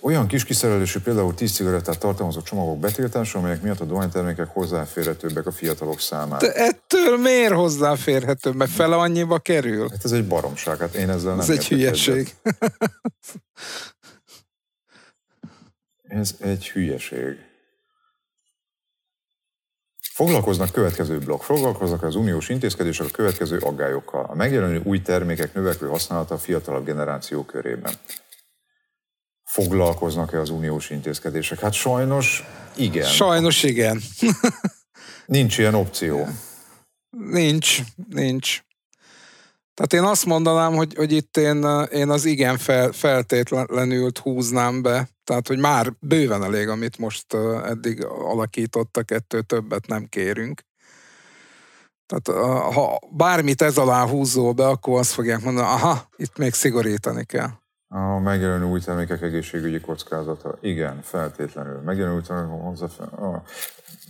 Olyan kis kiszerelésű például 10 cigarettát tartalmazó csomagok betiltása, amelyek miatt a dohánytermékek hozzáférhetőbbek a fiatalok számára. De ettől miért hozzáférhető? Mert fele annyiba kerül? Hát ez egy baromság, hát én ezzel nem Ez egy hülyeség. Egyet. Ez egy hülyeség. Foglalkoznak következő blokk. Foglalkoznak az uniós intézkedések a következő aggályokkal. A megjelenő új termékek növekvő használata a fiatalabb generáció körében. Foglalkoznak-e az uniós intézkedések? Hát sajnos igen. Sajnos igen. *laughs* Nincs ilyen opció. Nincs, nincs. Tehát én azt mondanám, hogy, hogy itt én, én az igen fel, feltétlenül húznám be. Tehát, hogy már bőven elég, amit most uh, eddig alakítottak, ettől többet nem kérünk. Tehát uh, ha bármit ez alá húzol be, akkor azt fogják mondani, aha, itt még szigorítani kell. A megjelenő új termékek egészségügyi kockázata. Igen, feltétlenül. Megjelenő új termékek hozzáfér... ah,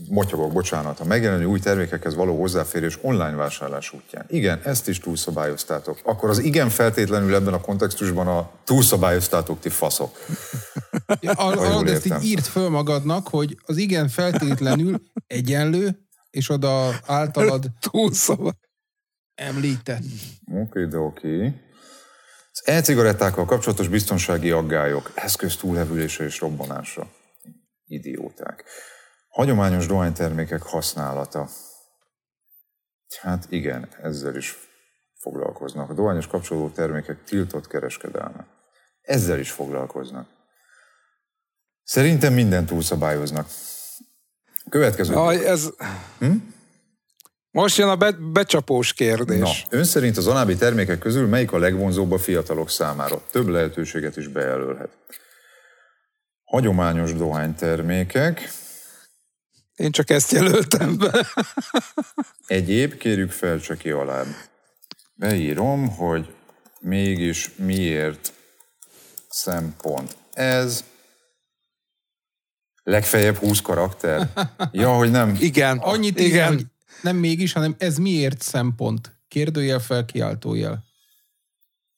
Motyogok, bocsánat. A megjelenő új termékekhez való hozzáférés online vásárlás útján. Igen, ezt is túlszabályoztátok. Akkor az igen feltétlenül ebben a kontextusban a túlszabályoztátok ti faszok. Ja, al- ezt így írt föl magadnak, hogy az igen feltétlenül egyenlő, és oda általad Túlszabály. Oké, említett. de oké. Az e-cigarettákkal kapcsolatos biztonsági aggályok, eszköz túlhevülése és robbanása. Idióták. Hagyományos dohánytermékek használata. Hát igen, ezzel is foglalkoznak. A dohányos kapcsolódó termékek tiltott kereskedelme. Ezzel is foglalkoznak. Szerintem minden túlszabályoznak. Következő. Aj, ez... Most jön a be, becsapós kérdés. Na, ön szerint az alábbi termékek közül melyik a legvonzóbb a fiatalok számára? Több lehetőséget is bejelölhet. Hagyományos dohánytermékek, Én csak ezt jelöltem be. *laughs* egyéb, kérjük fel csak ki alább. Beírom, hogy mégis miért szempont ez. Legfeljebb 20 karakter. Ja, hogy nem. Igen. Annyit igen. Igen. Nem mégis, hanem ez miért szempont? Kérdőjel fel, kiáltójel.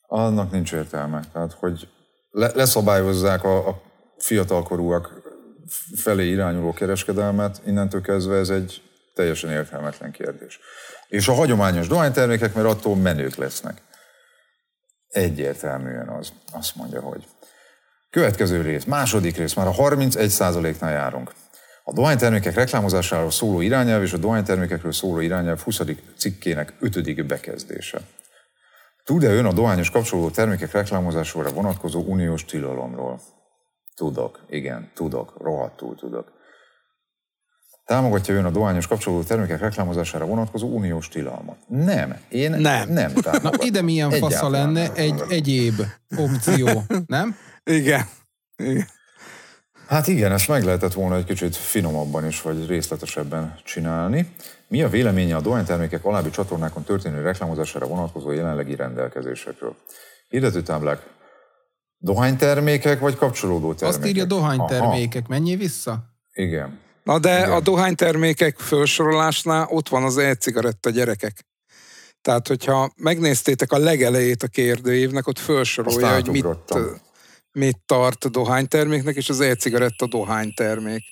Annak nincs értelme. Tehát, hogy le, leszabályozzák a, a fiatalkorúak felé irányuló kereskedelmet, innentől kezdve ez egy teljesen értelmetlen kérdés. És a hagyományos dohánytermékek, mert attól menők lesznek. Egyértelműen az. Azt mondja, hogy. Következő rész, második rész, már a 31%-nál járunk. A dohánytermékek reklámozásáról szóló irányelv és a dohánytermékekről szóló irányelv 20. cikkének 5. bekezdése. Tud-e ön a dohányos kapcsolódó termékek reklámozására vonatkozó uniós tilalomról? Tudok, igen, tudok, rohadtul tudok. Támogatja ön a dohányos kapcsolódó termékek reklámozására vonatkozó uniós tilalmat? Nem, én Nem. nem Na ide milyen fasza lenne egy egyéb opció, nem? Igen. Igen. Hát igen, ezt meg lehetett volna egy kicsit finomabban is, vagy részletesebben csinálni. Mi a véleménye a dohánytermékek alábbi csatornákon történő reklámozására vonatkozó jelenlegi rendelkezésekről? Hirdetőtáblák dohánytermékek vagy kapcsolódó termékek? Azt írja Aha, dohánytermékek. Menjél vissza? igen. Na de Igen. a dohánytermékek felsorolásnál ott van az e-cigaretta gyerekek. Tehát, hogyha megnéztétek a legelejét a kérdőívnek, ott felsorolja, hogy mit. Mit tart a dohányterméknek, és az e-cigaretta dohánytermék.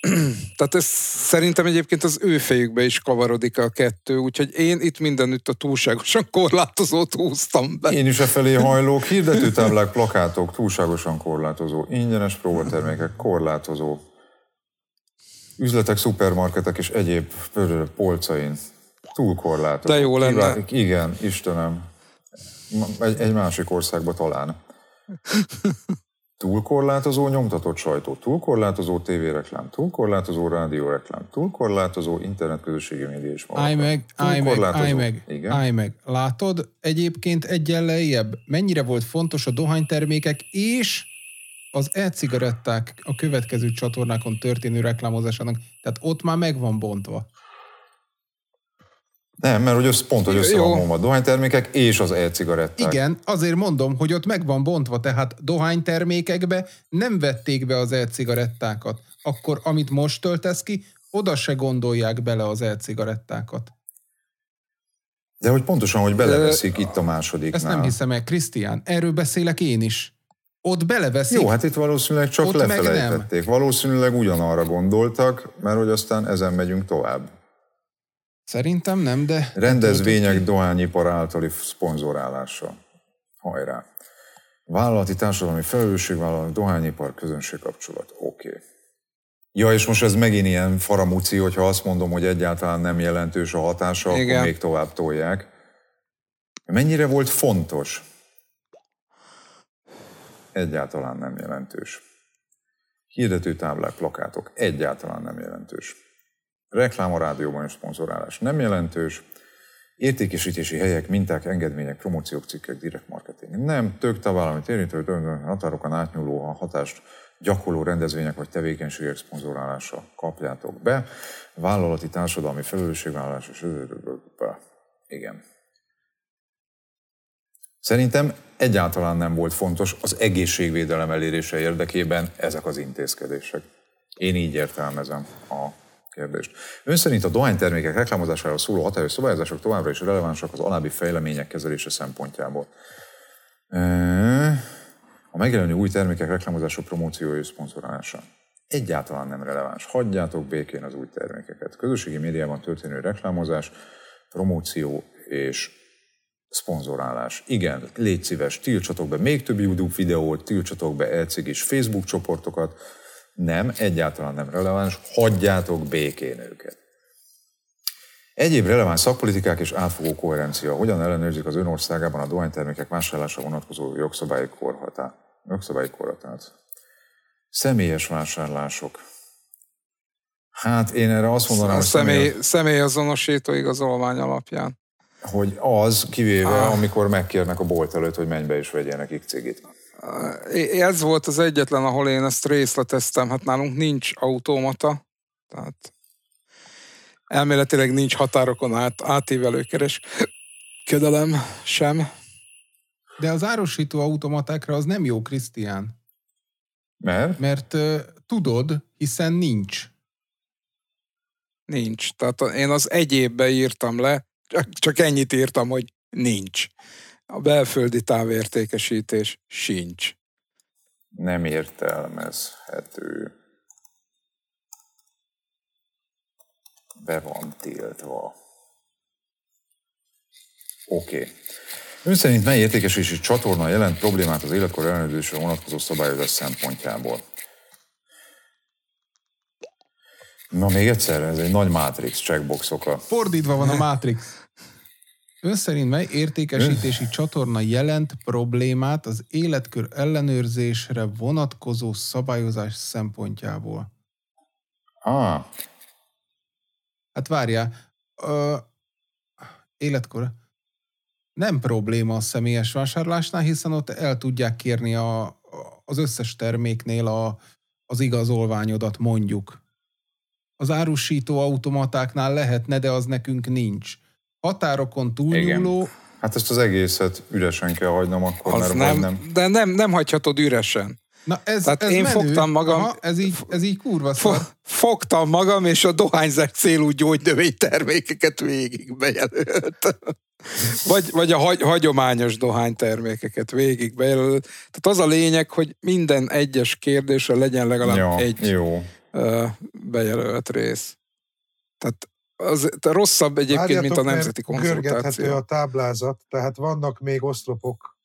*clears throat* Tehát ez szerintem egyébként az ő fejükbe is kavarodik a kettő, úgyhogy én itt mindenütt a túlságosan korlátozót húztam be. Én is e felé *laughs* hajlók, hirdetőtáblák, plakátok, túlságosan korlátozó, ingyenes próbatermékek, korlátozó, üzletek, szupermarketek és egyéb polcain, túl korlátozó. De jó lenne. Igen, Istenem. Egy, egy másik országba talán. *laughs* Túlkorlátozó nyomtatott sajtó, túlkorlátozó tévéreklám, túlkorlátozó rádióreklám, túlkorlátozó internetközösségi média is Állj meg, állj meg, állj meg, Igen. állj meg. Látod egyébként egyen lejjebb, mennyire volt fontos a dohánytermékek és az e-cigaretták a következő csatornákon történő reklámozásának. Tehát ott már meg van bontva. Nem, mert hogy össz, pont, hogy össze van a dohánytermékek és az e-cigaretták. Igen, azért mondom, hogy ott meg van bontva, tehát dohánytermékekbe nem vették be az e-cigarettákat. Akkor, amit most töltesz ki, oda se gondolják bele az e-cigarettákat. De hogy pontosan, hogy beleveszik itt a másodiknál. Ezt nem hiszem el, Krisztián. Erről beszélek én is. Ott beleveszik. Jó, hát itt valószínűleg csak lefelejtették. Valószínűleg ugyanarra gondoltak, mert hogy aztán ezen megyünk tovább. Szerintem nem, de... Rendezvények dohányipar általi szponzorálása. Hajrá. Vállalati társadalmi felelősségvállalat, dohányipar, közönségkapcsolat. Oké. Okay. Ja, és most ez megint ilyen faramúci, hogyha azt mondom, hogy egyáltalán nem jelentős a hatása, Igen. akkor még tovább tolják. Mennyire volt fontos? Egyáltalán nem jelentős. Hirdetőtáblák, plakátok egyáltalán nem jelentős. Reklám a rádióban és szponzorálás nem jelentős. Értékesítési helyek, minták, engedmények, promóciók, cikkek, direkt marketing. Nem, tök tagállami érintő határokon átnyúló a hatást gyakorló rendezvények vagy tevékenységek szponzorálása kapjátok be. Vállalati társadalmi felelősségvállalás és. Igen. Szerintem egyáltalán nem volt fontos az egészségvédelem elérése érdekében ezek az intézkedések. Én így értelmezem a kérdést. Ön szerint a dohánytermékek reklámozásáról szóló hatályos szabályozások továbbra is relevánsak az alábbi fejlemények kezelése szempontjából. A megjelenő új termékek reklámozása, promóciója és szponzorálása. Egyáltalán nem releváns. Hagyjátok békén az új termékeket. Közösségi médiában történő reklámozás, promóció és szponzorálás. Igen, légy szíves, tiltsatok be még több YouTube videót, tiltsatok be elcég és Facebook csoportokat. Nem, egyáltalán nem releváns, hagyjátok békén őket. Egyéb releváns szakpolitikák és átfogó koherencia. Hogyan ellenőrzik az ön országában a dohánytermékek vásárlása vonatkozó jogszabályi korhatát? Jogszabályi korhatát. Személyes vásárlások. Hát én erre azt mondanám, hogy személy, személyazonosító igazolvány alapján. Hogy az, kivéve, ah. amikor megkérnek a bolt előtt, hogy menj be és vegyenek x cigit. Ez volt az egyetlen, ahol én ezt részleteztem. Hát nálunk nincs automata, tehát elméletileg nincs határokon át, átívelő kereskedelem sem. De az árusító automatákra az nem jó, Krisztián. Mert? Mert uh, tudod, hiszen nincs. Nincs. Tehát én az egyébbe írtam le, csak, csak ennyit írtam, hogy nincs. A belföldi távértékesítés sincs. Nem értelmezhető. Be van tiltva. Oké. Okay. Ön szerint mely értékesítési csatorna jelent problémát az életkor ellenőrzésre vonatkozó szabályozás szempontjából? Na még egyszer, ez egy nagy Matrix checkboxokkal. Fordítva van a Matrix. Ön szerint mely értékesítési csatorna jelent problémát az életkör ellenőrzésre vonatkozó szabályozás szempontjából? Ah. Hát várjál, ö, életkor nem probléma a személyes vásárlásnál, hiszen ott el tudják kérni a, az összes terméknél a, az igazolványodat mondjuk. Az árusító automatáknál lehetne, de az nekünk nincs. Határokon túlnyúló... Igen. Hát ezt az egészet üresen kell hagynom akkor, az mert nem, nem... De nem, nem hagyhatod üresen. Na ez, Tehát ez én menő. fogtam magam... Aha, ez, így, ez így kurva szar. Fogtam magam, és a dohányzás célú gyógynövény termékeket végig bejelölt. Vagy, vagy a hagy, hagyományos dohánytermékeket végig bejelölt. Tehát az a lényeg, hogy minden egyes kérdésre legyen legalább ja, egy jó. bejelölt rész. Tehát az rosszabb egyébként, Várjátok, mint a nemzeti konzultáció. a táblázat, tehát vannak még oszlopok.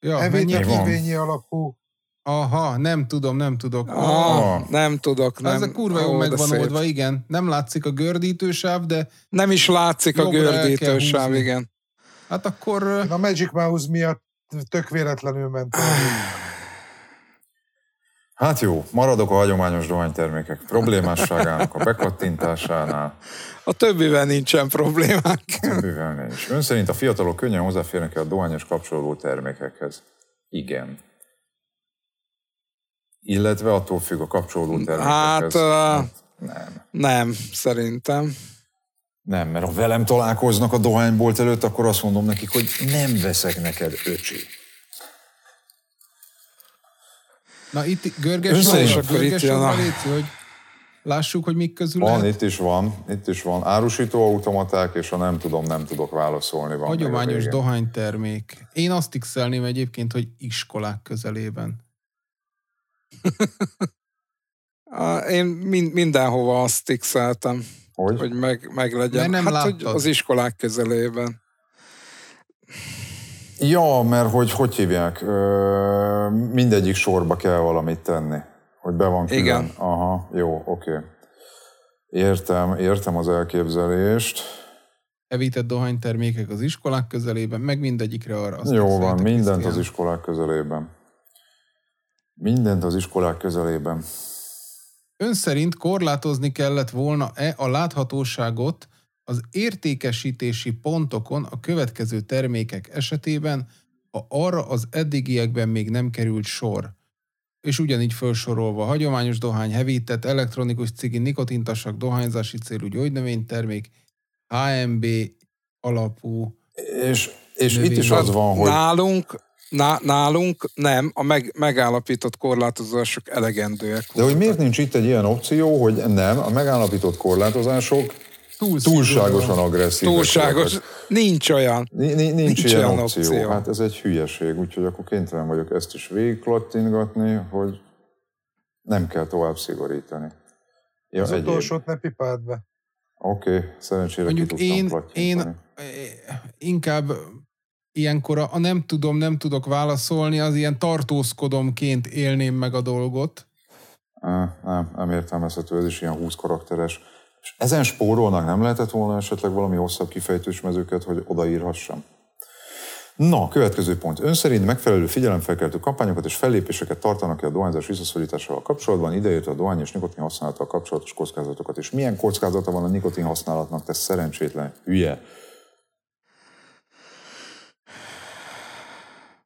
Ja, Evényi alakú Aha, nem tudom, nem tudok. Ah, nem tudok. Nem. Ez a kurva jó meg van oldva, igen. Nem látszik a gördítősáv, de... Nem is látszik a gördítősáv, igen. Hát akkor... Én a Magic Mouse miatt tök véletlenül ment. Hát jó, maradok a hagyományos dohánytermékek problémásságának a bekattintásánál. A többivel nincsen problémák. A többivel nincs. Ön szerint a fiatalok könnyen hozzáférnek a dohányos kapcsolódó termékekhez? Igen. Illetve attól függ a kapcsolódó termékekhez. Hát, hát nem. Nem, szerintem. Nem, mert ha velem találkoznak a dohánybolt előtt, akkor azt mondom nekik, hogy nem veszek neked, öcsi. Na itt görges van, görges van, Léci, hogy lássuk, hogy mik közül Van, lehet. itt is van, itt is van. Árusító automaták, és ha nem tudom, nem tudok válaszolni. Van Hagyományos dohánytermék. Én azt x egyébként, hogy iskolák közelében. *laughs* Én mindenhova azt x hogy, hogy meg, meg legyen. nem hát, hogy az iskolák közelében. Ja, mert hogy hogy hívják? Ö, mindegyik sorba kell valamit tenni. Hogy be van külön. Igen. Aha, jó, oké. Okay. Értem, értem az elképzelést. Evített dohánytermékek az iskolák közelében, meg mindegyikre arra. Azt jó van, mindent az iskolák közelében. Mindent az iskolák közelében. Ön szerint korlátozni kellett volna-e a láthatóságot az értékesítési pontokon a következő termékek esetében, ha arra az eddigiekben még nem került sor? És ugyanígy felsorolva hagyományos dohány, hevített, elektronikus cigi, nikotintasak, dohányzási célú gyógynövénytermék, HMB alapú. És És növény. itt is az van, hogy Nálunk, ná, nálunk nem, a meg, megállapított korlátozások elegendőek. De hogy miért nincs itt egy ilyen opció, hogy nem, a megállapított korlátozások Túl túlságosan agresszívek. Túlságos, nincs olyan. Nincs, nincs, nincs ilyen, ilyen opció. opció. Hát ez egy hülyeség, úgyhogy akkor kénytelen vagyok ezt is végigklattingatni, hogy nem kell tovább szigorítani. Ja, Az egyéb. utolsót ne pipáld be. Oké, okay, szerencsére Mondjuk ki tudtam én, én inkább ilyenkor a, a nem tudom, nem tudok válaszolni, az ilyen tartózkodomként élném meg a dolgot. Nem, nem értelmezhető, ez is ilyen 20 karakteres. És ezen spórolnak nem lehetett volna esetleg valami hosszabb kifejtős mezőket, hogy odaírhassam? Na, következő pont. Ön szerint megfelelő figyelemfelkeltő kampányokat és fellépéseket tartanak ki a dohányzás visszaszorításával kapcsolatban, ideértve a dohány és nikotin használattal kapcsolatos kockázatokat. És milyen kockázata van a nikotin használatnak, te szerencsétlen hülye?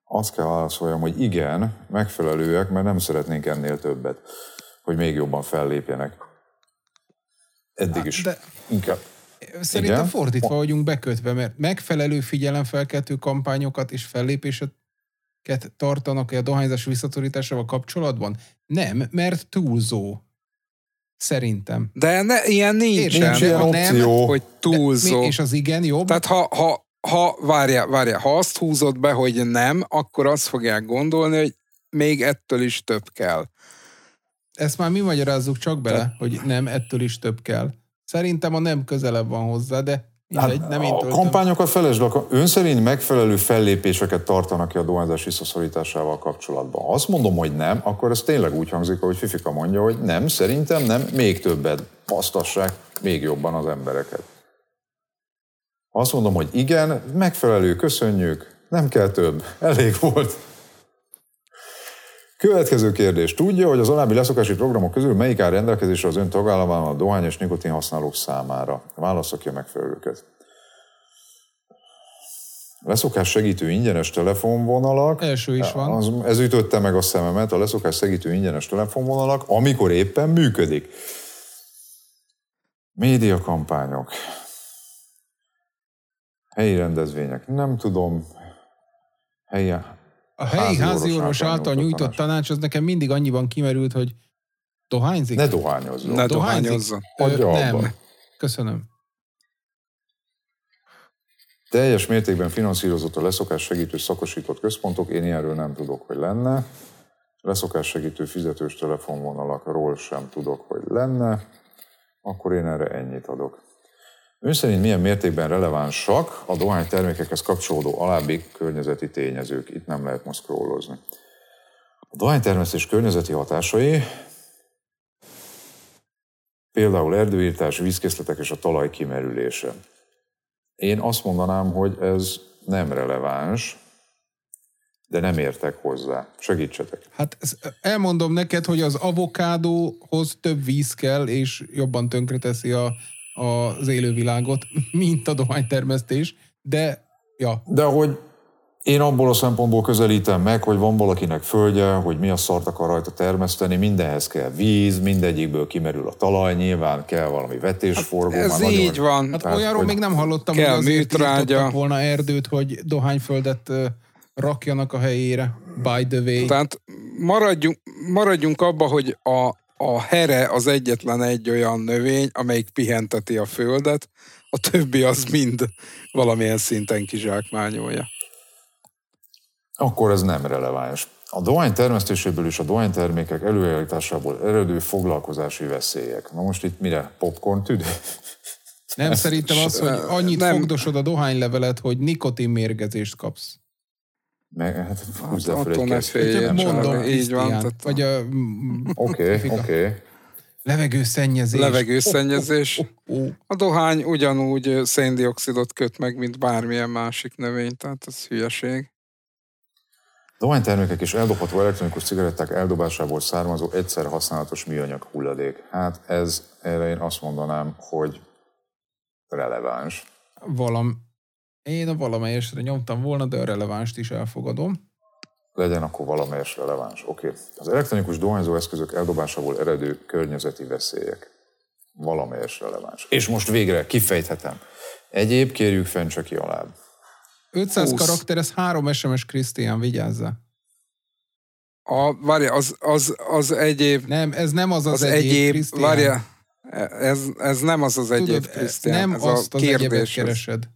Azt kell válaszoljam, hogy igen, megfelelőek, mert nem szeretnénk ennél többet, hogy még jobban fellépjenek. Eddig is. de- Inkább. Szerintem Igen? fordítva vagyunk bekötve, mert megfelelő figyelemfelkeltő kampányokat és fellépéseket tartanak-e a dohányzás visszatörításával kapcsolatban? Nem, mert túlzó. Szerintem. De ne, ilyen Nincs Nincs ilyen ha nem, opció. hogy túlzó. Mi, és az igen jobb? Tehát ha, ha, ha várjál, várjál, ha azt húzod be, hogy nem, akkor azt fogják gondolni, hogy még ettől is több kell. Ezt már mi magyarázzuk csak bele, hogy nem, ettől is több kell. Szerintem a nem közelebb van hozzá, de mindegy, nem én Hát, a kampányokat felesd le. Ön szerint megfelelő fellépéseket tartanak ki a dohányzás visszaszorításával kapcsolatban. Ha azt mondom, hogy nem, akkor ez tényleg úgy hangzik, ahogy Fifika mondja, hogy nem, szerintem nem, még többet pasztassák még jobban az embereket. Azt mondom, hogy igen, megfelelő, köszönjük, nem kell több, elég volt. Következő kérdés. Tudja, hogy az alábbi leszokási programok közül melyik áll rendelkezésre az ön tagállamában a dohány és nikotin használók számára? Válasszak ki a megfelelőket. Leszokás segítő ingyenes telefonvonalak. Első is van. Az, ez ütötte meg a szememet, a leszokás segítő ingyenes telefonvonalak, amikor éppen működik. Médiakampányok. Helyi rendezvények. Nem tudom. Helyi, A helyi házi orvos orvos által nyújtott tanács. tanács, az nekem mindig annyiban kimerült, hogy dohányzik? ne dohányozzon. Ne dohányozzon. Nem. abba. Köszönöm. Teljes mértékben finanszírozott a leszokás segítő szakosított központok, én ilyenről nem tudok, hogy lenne. Leszokás segítő fizetős telefonvonalakról sem tudok, hogy lenne. Akkor én erre ennyit adok. Ön szerint milyen mértékben relevánsak a dohánytermékekhez kapcsolódó alábbi környezeti tényezők? Itt nem lehet most scrollozni. A dohánytermesztés környezeti hatásai például erdőírtás, vízkészletek és a talaj kimerülése. Én azt mondanám, hogy ez nem releváns, de nem értek hozzá. Segítsetek. Hát elmondom neked, hogy az avokádóhoz több víz kell, és jobban tönkreteszi a, az élővilágot, mint a dohánytermesztés, de ja, De hogy én abból a szempontból közelítem meg, hogy van valakinek földje, hogy mi a szart akar rajta termeszteni, mindenhez kell víz, mindegyikből kimerül a talaj, nyilván kell valami vetésforgó. Ez már nagyon- így van. hát Tehát, olyanról hogy még nem hallottam, kell hogy azért műtrágya. volna erdőt, hogy dohányföldet rakjanak a helyére, by the way. Tehát maradjunk, maradjunk abba, hogy a, a here az egyetlen egy olyan növény, amelyik pihenteti a földet, a többi az mind valamilyen szinten kizsákmányolja. Akkor ez nem releváns. A dohány termesztéséből és a dohánytermékek előállításából eredő foglalkozási veszélyek. Na most itt mire? Popcorn tüdő? Nem, szerintem az, hogy annyit Nem. fogdosod a dohánylevelet, hogy nikotinmérgezést kapsz. Meg, hát húzd le Hát fel egy féljen. Mondom. Így van, tehát- Vagy a mm, Oké, Fika. oké. levegőszennyezés. Levegőszennyezés. Oh, oh, oh. A dohány ugyanúgy széndiokszidot köt meg, mint bármilyen másik növény, tehát ez hülyeség. Dohánytermékek és eldobható elektronikus cigaretták eldobásából származó egyszer használatos műanyag hulladék. Hát ez, erre én azt mondanám, hogy releváns. Valam, én a valamelyesre nyomtam volna, de a relevánst is elfogadom. Legyen akkor valamelyes releváns. Oké. Az elektronikus dohányzó eszközök eldobásából eredő környezeti veszélyek. Valamelyes releváns. És most végre kifejthetem. Egyéb kérjük fenn csak ki alább. 500 20. karakter, ez három SMS Krisztián, vigyázzál. A, várja, az, az, az egyéb, Nem, ez nem az az, az, egyéb, egyéb, Krisztián. várja, ez, ez nem az az egyéb, Tudod, Krisztián, nem ez azt a az kérdés. keresed.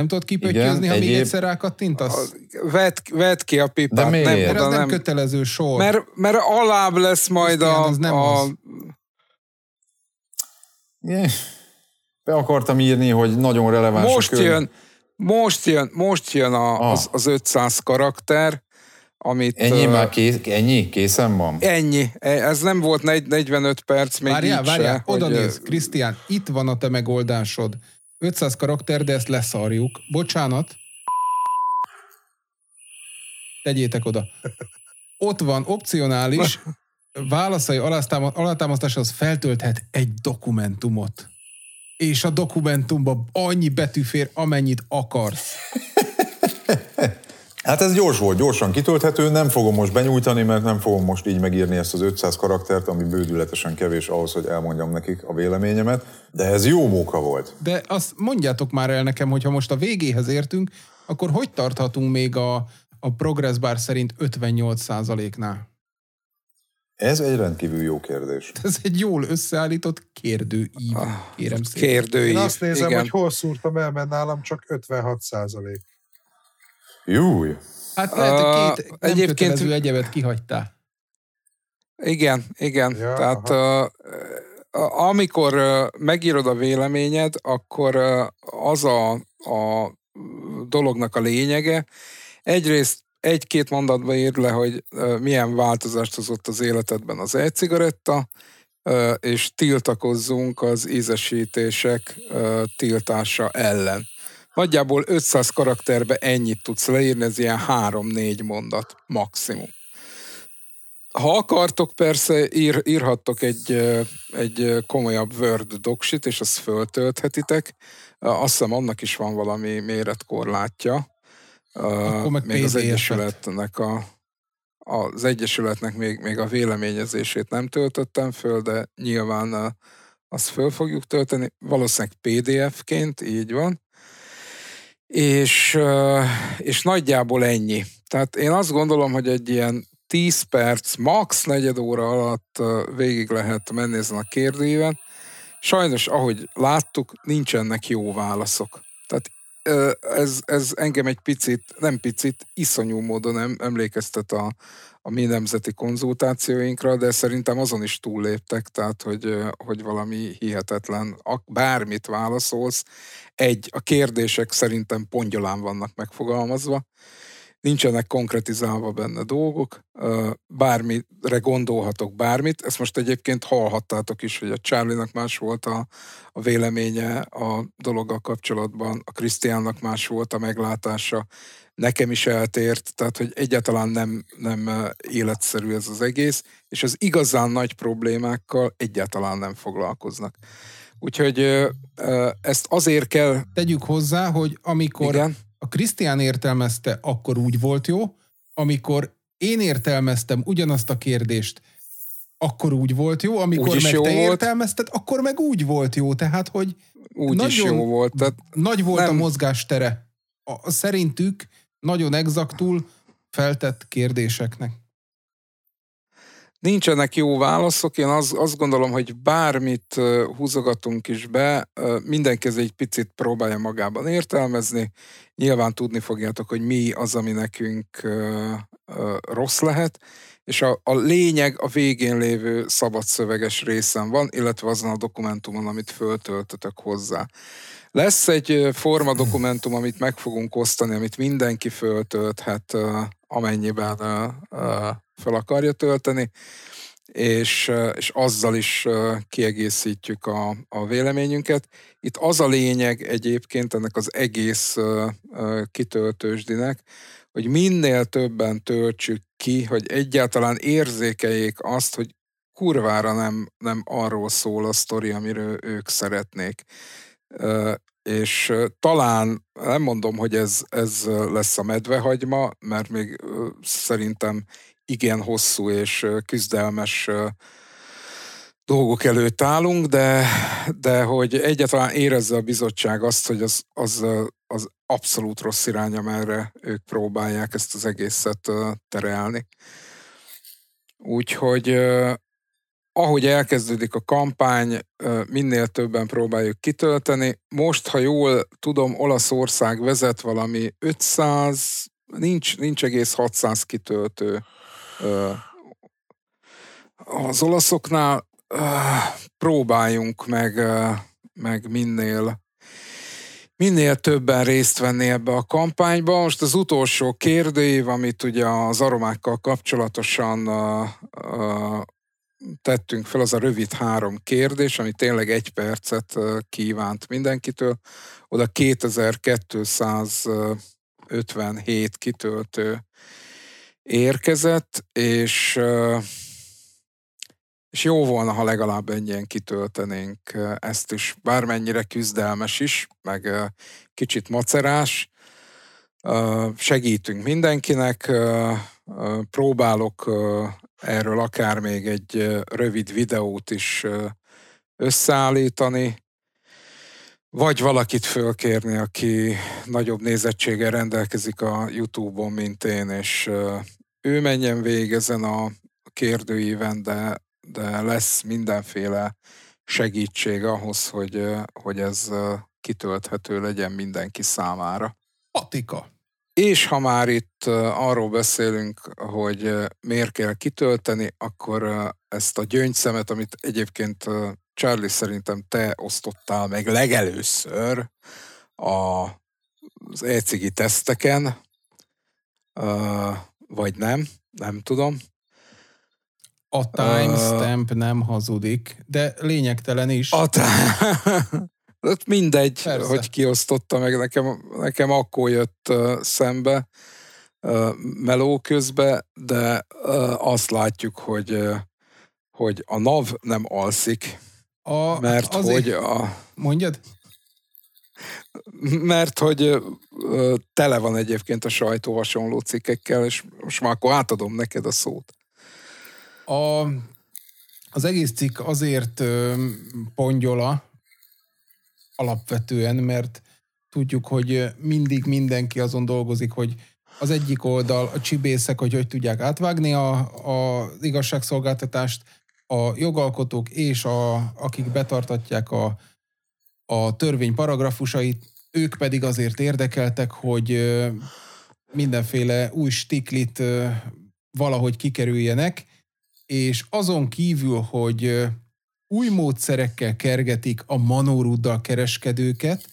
Nem tudod kipöttyözni, ha még egyéb- egyszer rákattintasz? Vedd, vedd ki a pipát. De miért? Nem, Mert az nem, nem, kötelező sor. mert, mert alább lesz majd a, Krisztián, az nem a az. Yeah. Be akartam írni, hogy nagyon releváns a most könyv. jön, most jön, most jön a, Ah. az, az 500 karakter, amit... Ennyi már kész, ennyi? Készen van? Ennyi. Ez nem volt negy- 45 perc, még Várjál, így várjál, oda néz, Krisztián, itt van a te megoldásod. 500 karakter, de ezt leszarjuk. Bocsánat. Tegyétek oda. Ott van opcionális, válaszai alátáma- alátámasztáshoz feltölthet egy dokumentumot. És a dokumentumban annyi betű fér, amennyit akarsz. Hát ez gyors volt, gyorsan kitölthető, nem fogom most benyújtani, mert nem fogom most így megírni ezt az 500 karaktert, ami bődületesen kevés ahhoz, hogy elmondjam nekik a véleményemet, de ez jó móka volt. De azt mondjátok már el nekem, hogy ha most a végéhez értünk, akkor hogy tarthatunk még a, a progress bar szerint 58%-nál? Ez egy rendkívül jó kérdés. *laughs* Ez egy jól összeállított kérdőív, kérem szépen. Kérdőív. Én azt nézem, igen. hogy hol szúrtam el, mert nálam csak 56 százalék. Júj! Hát lehet, hogy két nem egyébként- kötelező egyebet kihagytál. Igen, igen. Ja, Tehát uh, amikor uh, megírod a véleményed, akkor uh, az a, a dolognak a lényege, egyrészt egy-két mondatba ír le, hogy uh, milyen változást hozott az életedben az e-cigaretta, uh, és tiltakozzunk az ízesítések uh, tiltása ellen. Nagyjából 500 karakterbe ennyit tudsz leírni, ez ilyen 3-4 mondat maximum. Ha akartok, persze ír, írhattok egy, egy komolyabb Word doksit, és azt föltölthetitek. Azt hiszem, annak is van valami méretkorlátja. Akkor meg még az. Egyesületnek a, az Egyesületnek még, még a véleményezését nem töltöttem föl, de nyilván azt föl fogjuk tölteni. Valószínűleg PDF-ként, így van. És, és nagyjából ennyi. Tehát én azt gondolom, hogy egy ilyen 10 perc, max. negyed óra alatt végig lehet menni ezen a kérdőíven. Sajnos, ahogy láttuk, nincsenek jó válaszok. Tehát ez, ez engem egy picit, nem picit, iszonyú módon em, emlékeztet a, a mi nemzeti konzultációinkra, de szerintem azon is túlléptek, tehát hogy, hogy valami hihetetlen, bármit válaszolsz, egy, a kérdések szerintem pongyolán vannak megfogalmazva, nincsenek konkretizálva benne dolgok, bármire gondolhatok bármit. Ezt most egyébként hallhattátok is, hogy a Charlie-nak más volt a, a véleménye a dologgal kapcsolatban, a Krisztiánnak más volt a meglátása, nekem is eltért, tehát hogy egyáltalán nem, nem életszerű ez az egész, és az igazán nagy problémákkal egyáltalán nem foglalkoznak. Úgyhogy ezt azért kell, Tegyük hozzá, hogy amikor igen, a Krisztián értelmezte, akkor úgy volt jó, amikor én értelmeztem ugyanazt a kérdést, akkor úgy volt jó, amikor Úgy is meg jó te volt. értelmezted, akkor meg úgy volt jó. Tehát, hogy úgy is Nagyon- jó volt. Tehát nagy volt a Nem. mozgástere a, a szerintük nagyon exaktul feltett kérdéseknek. Nincsenek jó válaszok, én azt, azt gondolom, hogy bármit húzogatunk is be, mindenki ez egy picit próbálja magában értelmezni. Nyilván tudni fogjátok, hogy mi az, ami nekünk rossz lehet, és a, a lényeg a végén lévő szabadszöveges részen van, illetve azon a dokumentumon, amit föltöltötök hozzá. Lesz egy forma dokumentum, amit meg fogunk osztani, amit mindenki föltölthet, amennyiben fel akarja tölteni, és, és azzal is kiegészítjük a, a véleményünket. Itt az a lényeg egyébként ennek az egész kitöltősdinek, hogy minél többen töltsük ki, hogy egyáltalán érzékeljék azt, hogy kurvára nem, nem arról szól a sztori, amiről ők szeretnék. És talán, nem mondom, hogy ez, ez lesz a medvehagyma, mert még szerintem igen hosszú és küzdelmes dolgok előtt állunk, de, de hogy egyáltalán érezze a bizottság azt, hogy az, az, az abszolút rossz irány, amerre ők próbálják ezt az egészet terelni. Úgyhogy ahogy elkezdődik a kampány, minél többen próbáljuk kitölteni. Most, ha jól tudom, Olaszország vezet valami 500, nincs, nincs egész 600 kitöltő az olaszoknál. Próbáljunk meg, meg minél minél többen részt venni ebbe a kampányba. Most az utolsó kérdőív, amit ugye az aromákkal kapcsolatosan tettünk fel, az a rövid három kérdés, ami tényleg egy percet kívánt mindenkitől. Oda 2257 kitöltő érkezett, és, és jó volna, ha legalább ennyien kitöltenénk ezt is, bármennyire küzdelmes is, meg kicsit macerás. Segítünk mindenkinek, próbálok erről akár még egy rövid videót is összeállítani, vagy valakit fölkérni, aki nagyobb nézettséggel rendelkezik a YouTube-on, mint én, és ő menjen végig ezen a kérdőíven, de, de lesz mindenféle segítség ahhoz, hogy, hogy ez kitölthető legyen mindenki számára. Patika. És ha már itt arról beszélünk, hogy miért kell kitölteni, akkor ezt a gyöngyszemet, amit egyébként Charlie szerintem te osztottál meg legelőször a, az e teszteken, vagy nem, nem tudom. A timestamp uh, nem hazudik, de lényegtelen is. A Hát *laughs* mindegy, Persze. hogy kiosztotta meg, nekem, nekem akkor jött uh, szembe uh, meló közbe, de uh, azt látjuk, hogy, uh, hogy a NAV nem alszik, a, mert azért... hogy a... Mondjad? Mert hogy tele van egyébként a sajtó hasonló cikkekkel, és most már akkor átadom neked a szót. A, az egész cikk azért uh, pongyola, alapvetően, mert tudjuk, hogy mindig mindenki azon dolgozik, hogy az egyik oldal a csibészek, hogy hogy tudják átvágni a, a igazságszolgáltatást, a jogalkotók és a, akik betartatják a, a törvény paragrafusait, ők pedig azért érdekeltek, hogy mindenféle új stiklit valahogy kikerüljenek, és azon kívül, hogy új módszerekkel kergetik a manóruddal kereskedőket,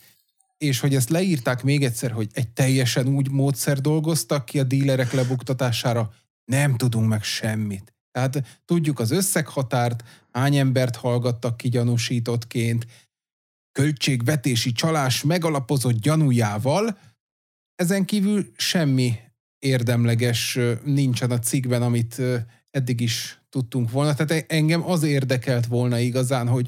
és hogy ezt leírták még egyszer, hogy egy teljesen úgy módszer dolgoztak ki a dílerek lebuktatására, nem tudunk meg semmit. Tehát tudjuk az összeghatárt, hány embert hallgattak ki gyanúsítottként, költségvetési csalás megalapozott gyanújával, ezen kívül semmi érdemleges nincsen a cikkben, amit eddig is tudtunk volna. Tehát engem az érdekelt volna igazán, hogy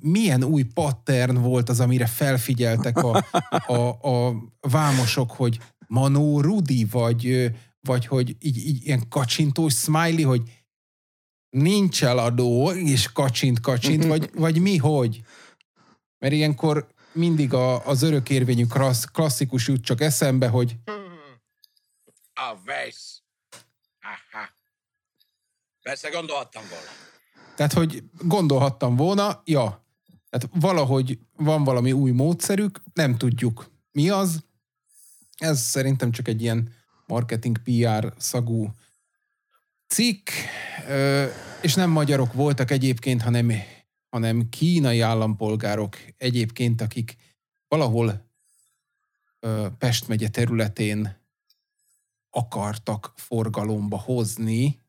milyen új pattern volt az, amire felfigyeltek a, a, a vámosok, hogy Manó Rudi, vagy, vagy hogy így, így ilyen kacsintós smiley, hogy nincs eladó, és kacsint, kacsint, *laughs* vagy, vagy mi, hogy? Mert ilyenkor mindig a, az örökérvényű klassz, klasszikus jut csak eszembe, hogy *laughs* a vesz. Aha. Persze gondolhattam volna. Tehát, hogy gondolhattam volna, ja. Tehát valahogy van valami új módszerük, nem tudjuk mi az. Ez szerintem csak egy ilyen marketing PR szagú cikk, és nem magyarok voltak egyébként, hanem, hanem kínai állampolgárok egyébként, akik valahol Pest megye területén akartak forgalomba hozni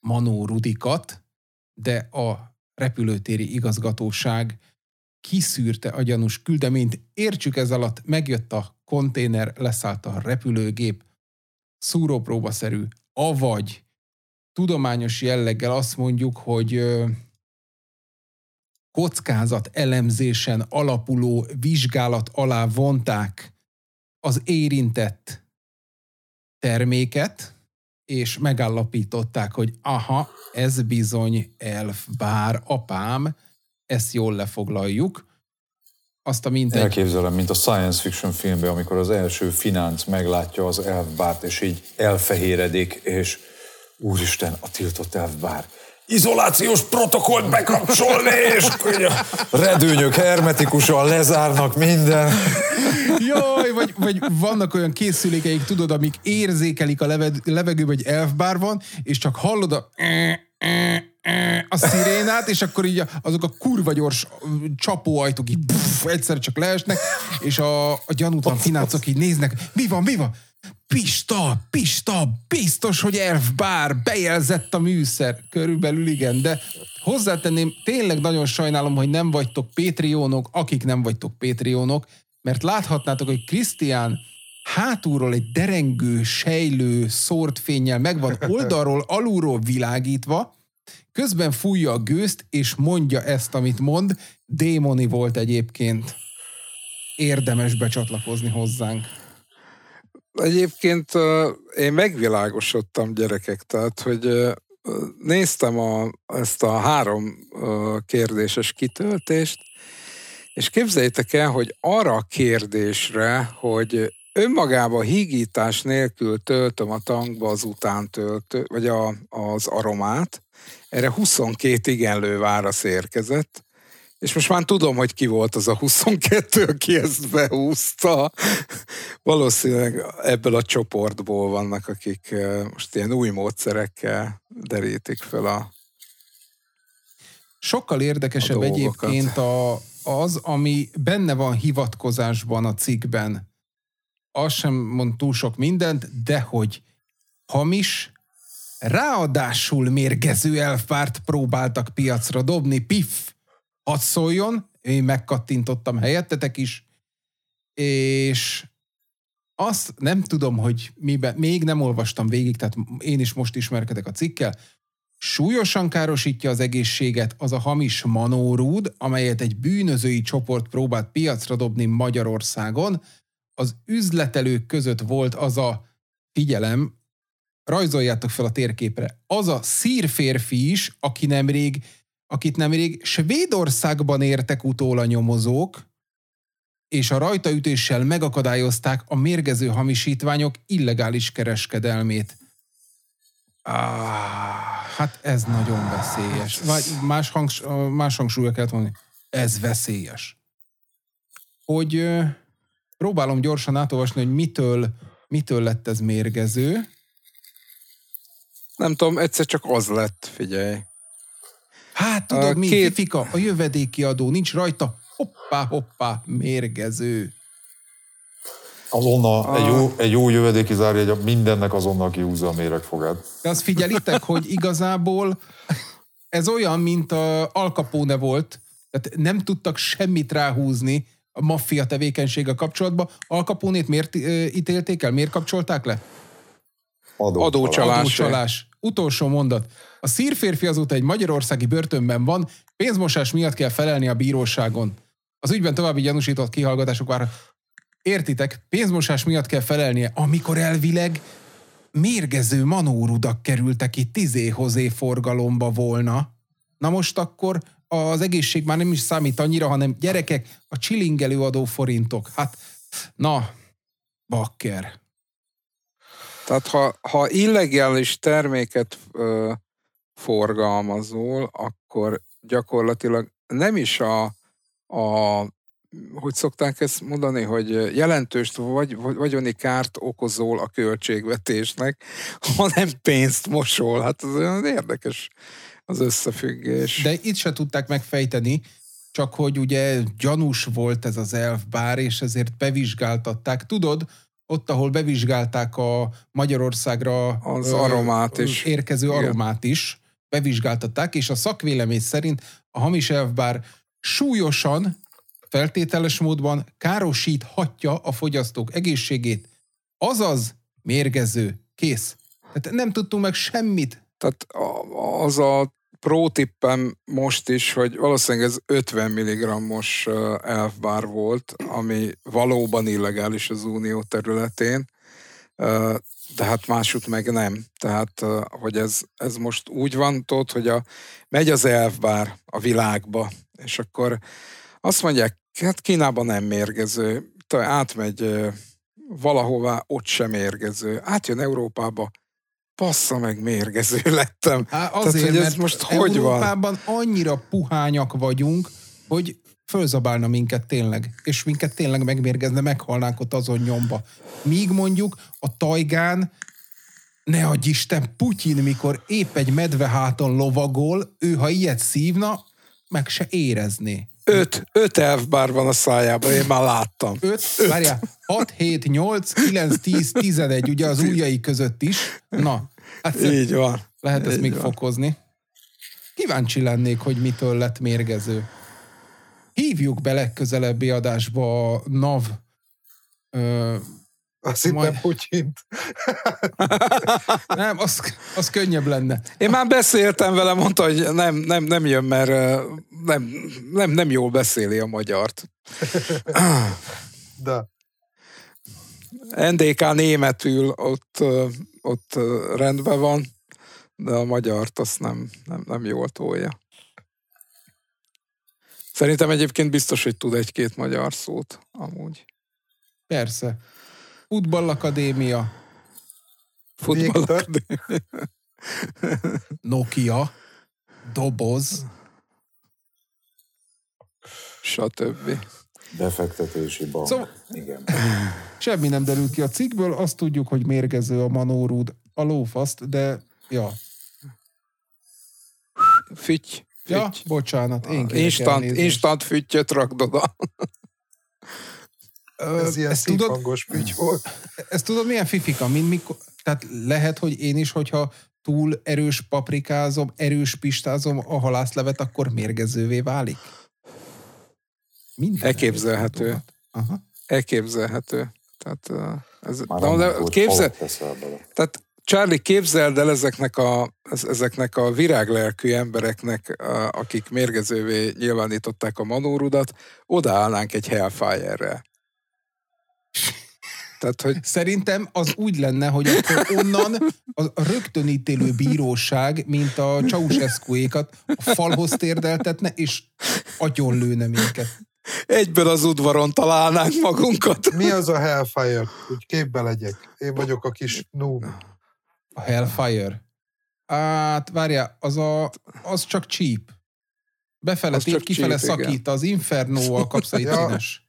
Manó Rudikat, de a repülőtéri igazgatóság kiszűrte a gyanús küldeményt. Értsük ez alatt, megjött a konténer, leszállt a repülőgép, szúrópróbaszerű, avagy tudományos jelleggel azt mondjuk, hogy kockázat elemzésen alapuló vizsgálat alá vonták az érintett terméket, és megállapították, hogy aha, ez bizony elf, bár apám, ezt jól lefoglaljuk. Azt a mintegy. Elképzelem, mint a science fiction filmben, amikor az első finánc meglátja az elfbárt, és így elfehéredik, és úristen, a tiltott elfbár izolációs protokollt bekapcsolni, és redőnyök hermetikusan lezárnak minden. Jaj, vagy, vagy vannak olyan készülékeik, tudod, amik érzékelik a levegőben, hogy elfbár van, és csak hallod a a szirénát, és akkor így azok a kurva gyors csapóajtók így pff, egyszer csak leesnek, és a, a gyanútlan finácok így néznek, mi van, mi van? Pista, Pista, biztos, hogy elfbár, bejelzett a műszer. Körülbelül igen, de hozzátenném, tényleg nagyon sajnálom, hogy nem vagytok Patreonok, akik nem vagytok Patreonok, mert láthatnátok, hogy Krisztián hátulról egy derengő, sejlő, szórt fényjel megvan oldalról, alulról világítva, közben fújja a gőzt, és mondja ezt, amit mond. Démoni volt egyébként. Érdemes becsatlakozni hozzánk. Egyébként én megvilágosodtam gyerekek, tehát hogy néztem a, ezt a három kérdéses kitöltést, és képzeljétek el, hogy arra a kérdésre, hogy önmagába hígítás nélkül töltöm a tankba az utántöltő, vagy a, az aromát, erre 22 igenlő válasz érkezett, és most már tudom, hogy ki volt az a 22, aki ezt behúzta. Valószínűleg ebből a csoportból vannak, akik most ilyen új módszerekkel derítik fel a Sokkal érdekesebb a egyébként a, az, ami benne van hivatkozásban a cikkben. Az sem mond túl sok mindent, de hogy hamis, ráadásul mérgező elfárt próbáltak piacra dobni, piff, hadd szóljon, én megkattintottam helyettetek is, és azt nem tudom, hogy miben, még nem olvastam végig, tehát én is most ismerkedek a cikkel, súlyosan károsítja az egészséget az a hamis manórúd, amelyet egy bűnözői csoport próbált piacra dobni Magyarországon. Az üzletelők között volt az a, figyelem, rajzoljátok fel a térképre, az a szírférfi is, aki nemrég akit nemrég Svédországban értek utól a nyomozók, és a rajtaütéssel megakadályozták a mérgező hamisítványok illegális kereskedelmét. Ah, hát ez nagyon veszélyes. Vagy más, hangs, más hangsúlya kellett mondani. Ez veszélyes. Hogy próbálom gyorsan átolvasni, hogy mitől, mitől lett ez mérgező. Nem tudom, egyszer csak az lett, figyelj. Hát tudod mi, két... Fifika, a jövedéki adó, nincs rajta, hoppá, hoppá, mérgező. Azonnal, a... egy, jó, egy jó jövedéki zárjegy, mindennek azonnal kihúzza a méregfogát. De azt figyelitek, hogy igazából ez olyan, mint a Al Capone volt, tehát nem tudtak semmit ráhúzni a maffia tevékenysége kapcsolatban. Al Capone-t miért ítélték el? Miért kapcsolták le? Adócsalás. Adócsalás. Adócsalás. Utolsó mondat. A szírférfi azóta egy magyarországi börtönben van, pénzmosás miatt kell felelni a bíróságon. Az ügyben további gyanúsított kihallgatások vár. Értitek, pénzmosás miatt kell felelnie, amikor elvileg mérgező manórudak kerültek itt tizéhozé forgalomba volna. Na most akkor az egészség már nem is számít annyira, hanem gyerekek, a csilingelő adó forintok. Hát, na, bakker. Tehát ha, ha illegális terméket ö, forgalmazol, akkor gyakorlatilag nem is a, a hogy szokták ezt mondani, hogy jelentős vagy, vagyoni kárt okozol a költségvetésnek, hanem pénzt mosol. Hát ez olyan érdekes az összefüggés. De itt se tudták megfejteni, csak hogy ugye gyanús volt ez az elfbár, és ezért bevizsgáltatták. Tudod, ott, ahol bevizsgálták a Magyarországra az aromát is. érkező Igen. aromát is, bevizsgáltatták, és a szakvélemény szerint a hamis elfbár súlyosan, feltételes módban károsíthatja a fogyasztók egészségét, azaz mérgező. Kész. Tehát nem tudtunk meg semmit. Tehát az a pro tippem most is, hogy valószínűleg ez 50 mg-os elfbár volt, ami valóban illegális az unió területén, de hát másút meg nem. Tehát, hogy ez, ez most úgy van, tudod, hogy a, megy az elfbár a világba, és akkor azt mondják, Hát Kínában nem mérgező. Átmegy valahová, ott sem mérgező. Átjön Európába, passza meg, mérgező lettem. Hát azért, hogy ez mert most hogy van? Európában annyira puhányak vagyunk, hogy fölzabálna minket tényleg, és minket tényleg megmérgezne, meghalnánk ott azon nyomba. Míg mondjuk a tajgán, ne adj Isten, Putyin, mikor épp egy medveháton lovagol, ő ha ilyet szívna, meg se érezné. Öt, öt elfbár van a szájában, én már láttam. 5, várjál, 6, 7, 8, 9, 10, 11, ugye az ujjai között is. Na, hát Így van. lehet ezt Így még van. fokozni. Kíváncsi lennék, hogy mitől lett mérgező. Hívjuk be legközelebbi adásba a NAV ö, Azt hittem Majd- Putyint. *laughs* nem, az, az könnyebb lenne. Én már beszéltem vele, mondta, hogy nem, nem, nem jön, mert nem, nem, nem jól beszéli a magyart. *laughs* *clears throat* De NDK németül ott, ott rendben van, de a magyart azt nem, nem, nem jól tolja. Szerintem egyébként biztos, hogy tud egy-két magyar szót amúgy. Persze. Futballakadémia, Futball Viktor? *laughs* Nokia, doboz, stb. Befektetési bank. Szóval- Igen. semmi nem derül ki a cikkből, azt tudjuk, hogy mérgező a manórúd, a lófaszt, de ja, Fütty. ja, bocsánat, én kérek Instant, elnézést. instant füttyöt rakd oda. Ez ilyen ezt tudod, fügy volt. ezt tudod, milyen fifika, mint mikor, tehát lehet, hogy én is, hogyha túl erős paprikázom, erős pistázom a halászlevet, akkor mérgezővé válik? Minden Elképzelhető. Aha. Elképzelhető. Tehát, ez, Már de, de képzel, tehát Charlie, képzeld el ezeknek a, ez- ezeknek a viráglelkű embereknek, akik mérgezővé nyilvánították a manórudat, odaállnánk egy Hellfire-rel. *laughs* Tehát, hogy Szerintem az úgy lenne, hogy akkor onnan a rögtönítélő bíróság, mint a Ceausescu-ékat a falhoz térdeltetne, és agyonlőne minket. Egyből az udvaron találnánk magunkat. Mi az a Hellfire? Úgy képbe legyek. Én vagyok a kis noob. A Hellfire. Hát, várjál, az, a, az csak cheap. Befele Az tép, csak kifele cheap, igen. szakít, az Inferno-val kapsz egy Ja. színes.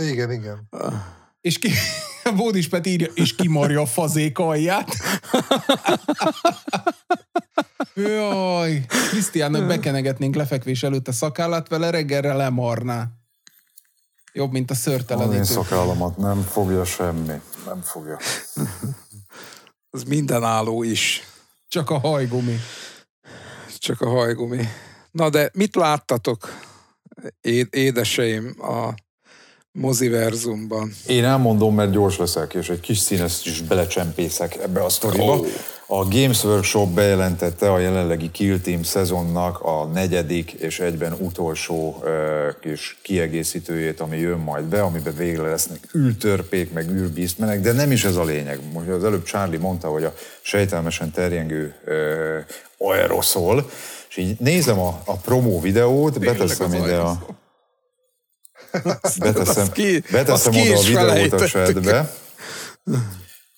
Igen, igen. És ki, *laughs* Bódis Peti írja, és kimarja a fazék alját. *laughs* Jaj, Krisztiánnak bekenegetnénk lefekvés előtt a szakállát, vele reggelre lemarná. Jobb, mint a Az én szörtelenítő. szakállamat nem fogja semmi. Nem fogja. *laughs* Az mindenálló is. Csak a hajgumi. Csak a hajgumi. Na de mit láttatok, é- édeseim, a moziverzumban? Én elmondom, mert gyors leszek, és egy kis színes is belecsempészek ebbe a sztoriba. A Games Workshop bejelentette a jelenlegi Kill Team szezonnak a negyedik és egyben utolsó uh, kis kiegészítőjét, ami jön majd be, amiben végre lesznek űrtörpék, meg űrbízmenek, de nem is ez a lényeg. Most az előbb Charlie mondta, hogy a sejtelmesen terjengő uh, aeroszol, és így nézem a, a promó videót, beteszem ide a, beteszem, ki- beteszem ki oda a videót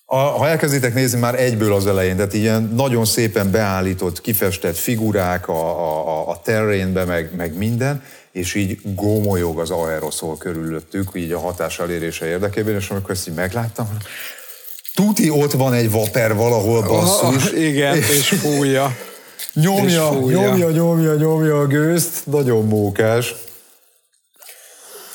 a ha elkezditek nézni már egyből az elején, tehát ilyen nagyon szépen beállított, kifestett figurák a, a, a, terrainbe, meg, meg minden, és így gómolyog az aeroszol körülöttük, így a hatás elérése érdekében, és amikor ezt így megláttam, tuti ott van egy vaper valahol basszus, Ah, igen, és fújja. Nyomja, És fújja. nyomja, nyomja, nyomja a gőzt, nagyon mókás.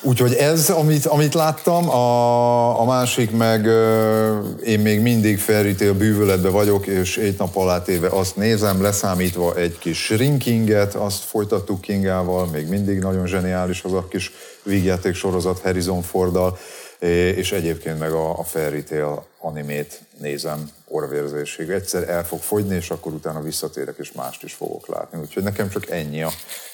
Úgyhogy ez, amit, amit láttam, a, a másik meg ö, én még mindig felrítél bűvöletbe vagyok, és egy nap alá téve azt nézem, leszámítva egy kis shrinkinget, azt folytattuk Kingával, még mindig nagyon zseniális az a kis vígjáték sorozat Harrison Forddal, é- és egyébként meg a, a Fairy animét nézem orvérzésig. Egyszer el fog fogyni, és akkor utána visszatérek, és mást is fogok látni. Úgyhogy nekem csak ennyi a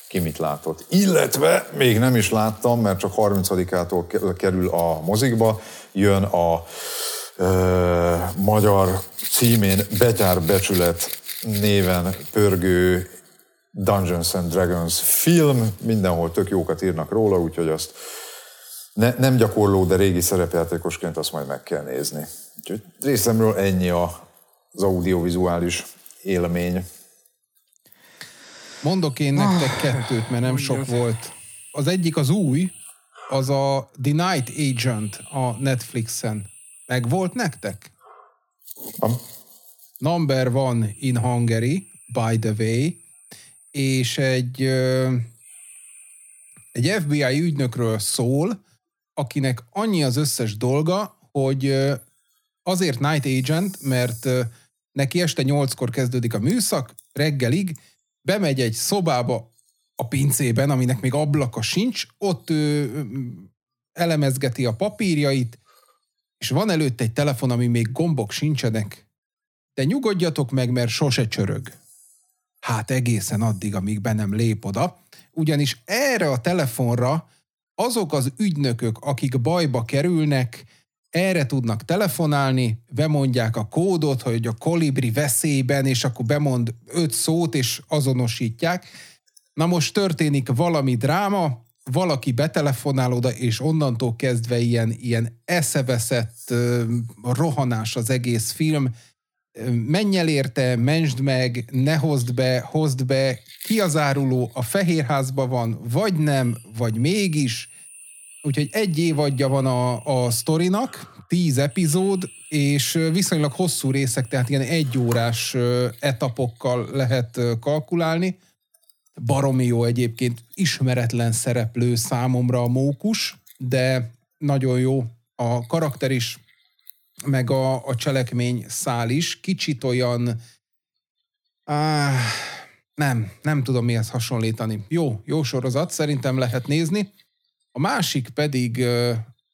ki mit látott. Illetve még nem is láttam, mert csak 30-ától ke- kerül a mozikba, jön a ö, magyar címén Betyár Becsület néven pörgő Dungeons and Dragons film, mindenhol tök jókat írnak róla, úgyhogy azt ne, nem gyakorló, de régi szerepjátékosként azt majd meg kell nézni. Úgyhogy részemről ennyi az audiovizuális élmény. Mondok én nektek kettőt, mert nem sok volt. Az egyik az új, az a The Night Agent a Netflixen. Meg volt nektek? Am. Number one in Hungary, by the way, és egy, egy FBI ügynökről szól, akinek annyi az összes dolga, hogy azért Night Agent, mert neki este nyolckor kezdődik a műszak, reggelig bemegy egy szobába a pincében, aminek még ablaka sincs, ott ő elemezgeti a papírjait, és van előtt egy telefon, ami még gombok sincsenek, de nyugodjatok meg, mert sose csörög. Hát egészen addig, amíg be nem lép oda. Ugyanis erre a telefonra azok az ügynökök, akik bajba kerülnek, erre tudnak telefonálni, bemondják a kódot, hogy a kolibri veszélyben, és akkor bemond öt szót, és azonosítják. Na most történik valami dráma, valaki betelefonál oda, és onnantól kezdve ilyen, ilyen eszeveszett rohanás az egész film. Menj el érte, mentsd meg, ne hozd be, hozd be, ki az áruló, a fehérházban van, vagy nem, vagy mégis. Úgyhogy egy évadja van a, a sztorinak, tíz epizód, és viszonylag hosszú részek, tehát ilyen egyórás etapokkal lehet kalkulálni baromi jó egyébként, ismeretlen szereplő számomra a mókus, de nagyon jó a karakter is, meg a, a cselekmény szál is. Kicsit olyan, áh, nem, nem tudom mihez hasonlítani. Jó, jó sorozat, szerintem lehet nézni. A másik pedig,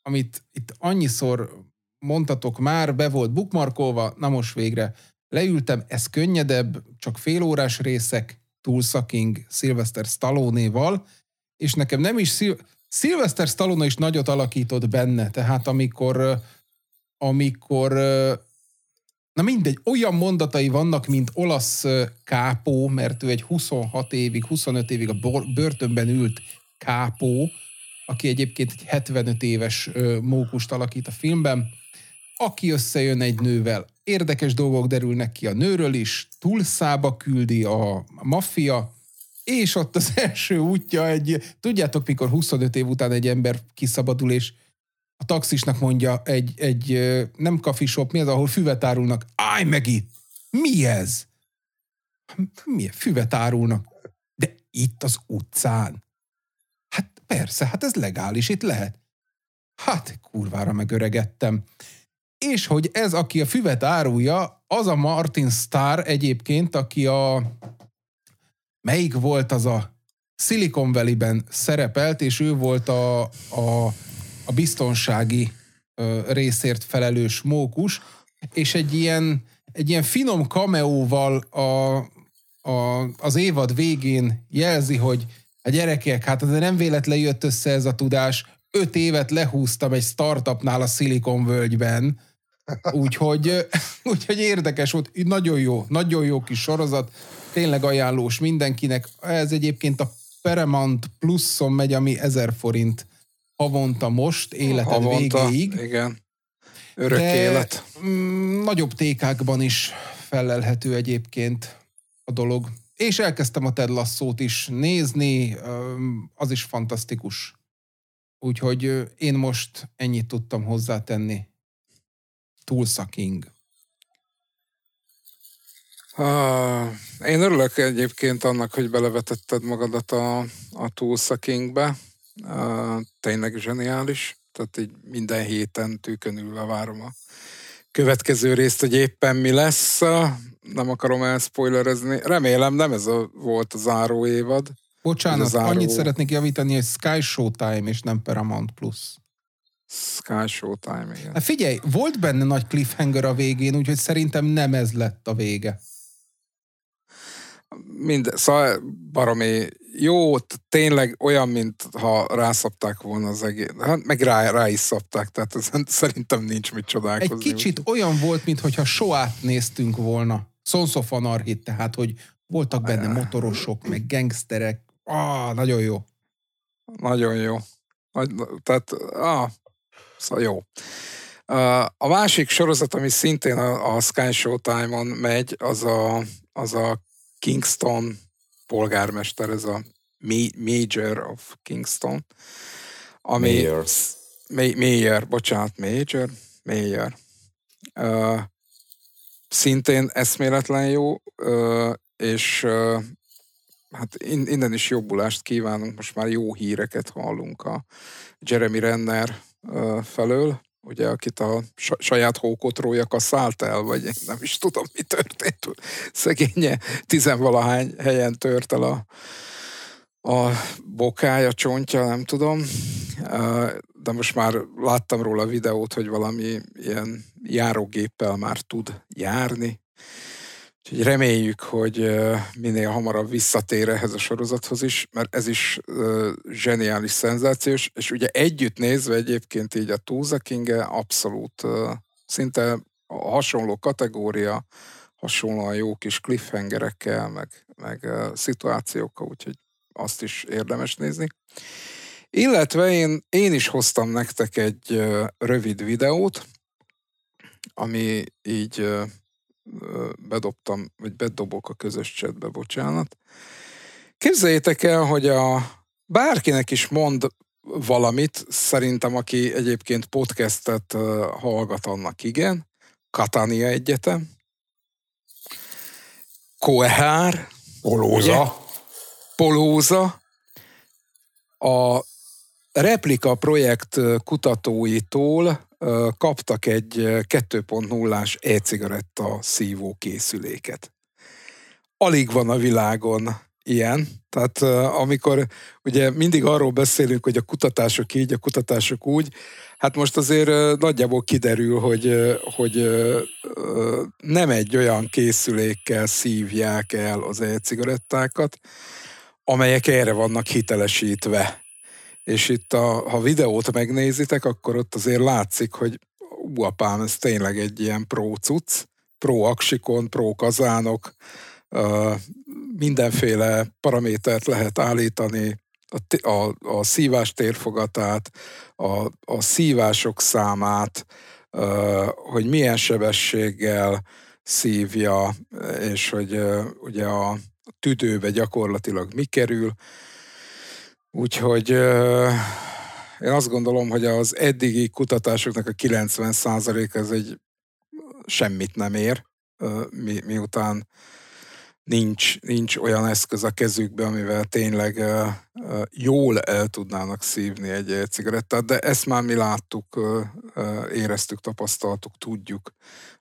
amit itt annyiszor mondtatok már, be volt bookmarkolva, na most végre. Leültem, ez könnyedebb, csak félórás részek, Tulsa King Sylvester Stallone-val, és nekem nem is Sil- Sylvester Stallone is nagyot alakított benne, tehát amikor amikor na mindegy, olyan mondatai vannak, mint olasz kápó, mert ő egy 26 évig, 25 évig a börtönben ült kápó, aki egyébként egy 75 éves mókust alakít a filmben, aki összejön egy nővel. Érdekes dolgok derülnek ki a nőről is, túlszába küldi a maffia, és ott az *laughs* első útja egy, tudjátok, mikor 25 év után egy ember kiszabadul, és a taxisnak mondja egy, egy nem kafishop, mi az, ahol füvet árulnak. Állj meg itt! Mi ez? Milyen füvet árulnak? De itt az utcán. Persze, hát ez legális, itt lehet. Hát kurvára megöregettem. És hogy ez, aki a füvet árulja, az a Martin Starr egyébként, aki a... Melyik volt az a Silicon Valley-ben szerepelt, és ő volt a, a, a biztonsági ö, részért felelős mókus, és egy ilyen, egy ilyen finom kameóval a, a, az évad végén jelzi, hogy a gyerekek, hát ez nem véletlen jött össze ez a tudás, öt évet lehúztam egy startupnál a Silicon völgyben, úgyhogy, *laughs* úgyhogy érdekes volt, nagyon jó, nagyon jó kis sorozat, tényleg ajánlós mindenkinek. Ez egyébként a Paramount Pluszon megy, ami 1000 forint havonta most, életed Havonta, végéig. Igen. Örök De élet. mm, nagyobb tékákban is felelhető egyébként a dolog. És elkezdtem a Ted Lasso-t is nézni, az is fantasztikus. Úgyhogy én most ennyit tudtam hozzátenni. Tulsa én örülök egyébként annak, hogy belevetetted magadat a, a Tulsa tényleg zseniális. Tehát így minden héten tűkönülve várom a következő részt, hogy éppen mi lesz. Nem akarom elspoilerezni. Remélem nem ez a, volt a záró évad. Bocsánat, záró. annyit szeretnék javítani, hogy Sky Showtime és nem Paramount Plus. Sky Showtime, igen. Hát figyelj, volt benne nagy cliffhanger a végén, úgyhogy szerintem nem ez lett a vége. Minden, szóval baromi jó, tényleg olyan, mint ha rászapták volna az egész. Hát meg rá, rá is szapták, tehát ez, szerintem nincs mit Egy csodálkozni. kicsit olyan volt, mintha soát néztünk volna. Sons of Anarchy, tehát, hogy Voltak benne motorosok, meg gangsterek. Ah, nagyon jó. Nagyon jó. Nagy, tehát, ah, szóval jó. A másik sorozat, ami szintén a, a Sky Showtime-on megy, az a, az a Kingston polgármester, ez a Ma- Major of Kingston. Ami, Mayor. Ma- Mayor, bocsánat, Major, Mayor. Uh, szintén eszméletlen jó, és hát in- innen is jobbulást kívánunk, most már jó híreket hallunk a Jeremy Renner felől, ugye, akit a sa- saját hókotrója kaszállt el, vagy én nem is tudom, mi történt. Szegénye tizenvalahány helyen tört el a, a bokája, csontja, nem tudom. De most már láttam róla videót, hogy valami ilyen járógéppel már tud járni. Úgyhogy reméljük, hogy minél hamarabb visszatér ehhez a sorozathoz is, mert ez is zseniális, szenzációs, és ugye együtt nézve egyébként így a Túza king abszolút szinte a hasonló kategória, hasonlóan jó kis cliffhangerekkel, meg, meg szituációkkal, úgyhogy azt is érdemes nézni. Illetve én, én is hoztam nektek egy rövid videót, ami így bedobtam, vagy bedobok a közös chatbe, bocsánat. Képzeljétek el, hogy a bárkinek is mond valamit, szerintem aki egyébként podcastet hallgat, annak igen, Katania Egyetem, Koehár, Polóza. Polóza, a Replika projekt kutatóitól kaptak egy ö, 2.0-ás e-cigaretta szívó készüléket. Alig van a világon ilyen. Tehát amikor ugye mindig arról beszélünk, hogy a kutatások így, a kutatások úgy, hát most azért nagyjából kiderül, hogy, hogy nem egy olyan készülékkel szívják el az e-cigarettákat, amelyek erre vannak hitelesítve. És itt, a, ha videót megnézitek, akkor ott azért látszik, hogy ú, apám, ez tényleg egy ilyen pro cucc, pro aksikon, pro kazánok, mindenféle paramétert lehet állítani, a, a, a szívás térfogatát, a, a szívások számát, hogy milyen sebességgel szívja, és hogy ugye a tüdőbe gyakorlatilag mi kerül. Úgyhogy én azt gondolom, hogy az eddigi kutatásoknak a 90% ez egy semmit nem ér, mi, miután nincs, nincs olyan eszköz a kezükben, amivel tényleg jól el tudnának szívni egy cigarettát, de ezt már mi láttuk, éreztük, tapasztaltuk, tudjuk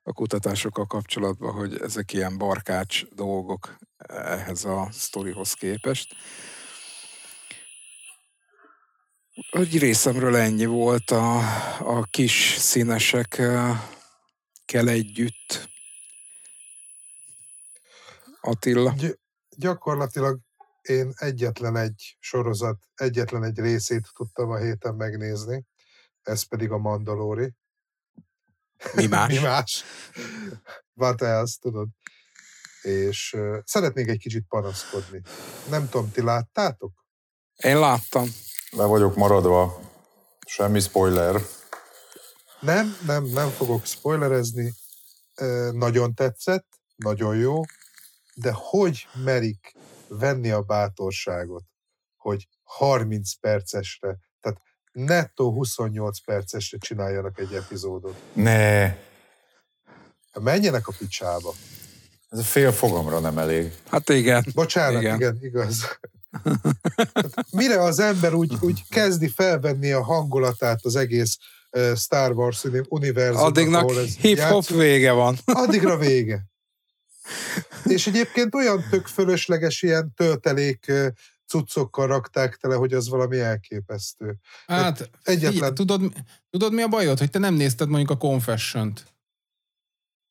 a kutatásokkal kapcsolatban, hogy ezek ilyen barkács dolgok ehhez a sztorihoz képest. Egy részemről ennyi volt a, a kis színesek kell együtt. Attila. Gy- gyakorlatilag én egyetlen egy sorozat, egyetlen egy részét tudtam a héten megnézni, ez pedig a Mandalori. Mi más? *laughs* Mi más? What else, tudod? És uh, szeretnék egy kicsit panaszkodni. Nem tudom, ti láttátok? Én láttam. Le vagyok maradva. Semmi spoiler. Nem, nem, nem fogok spoilerezni. Ö, Nagyon tetszett, nagyon jó, de hogy merik venni a bátorságot, hogy 30 percesre, tehát nettó 28 percesre csináljanak egy epizódot. Ne, Menjenek a picsába. ez a fél fogamra nem elég. Hát igen. Bocsánat, Igen. igen, igaz. Tehát Mire az ember úgy, úgy kezdi felvenni a hangulatát az egész Star Wars uni- univerzumnak, Addignak ahol ez hip-hop vége van. addigra vége. És egyébként olyan tök fölösleges ilyen töltelék cuccokkal rakták tele, hogy az valami elképesztő. Hát, Egyetlen, figyelj, tudod, tudod mi a bajod, hogy te nem nézted mondjuk a Confession-t?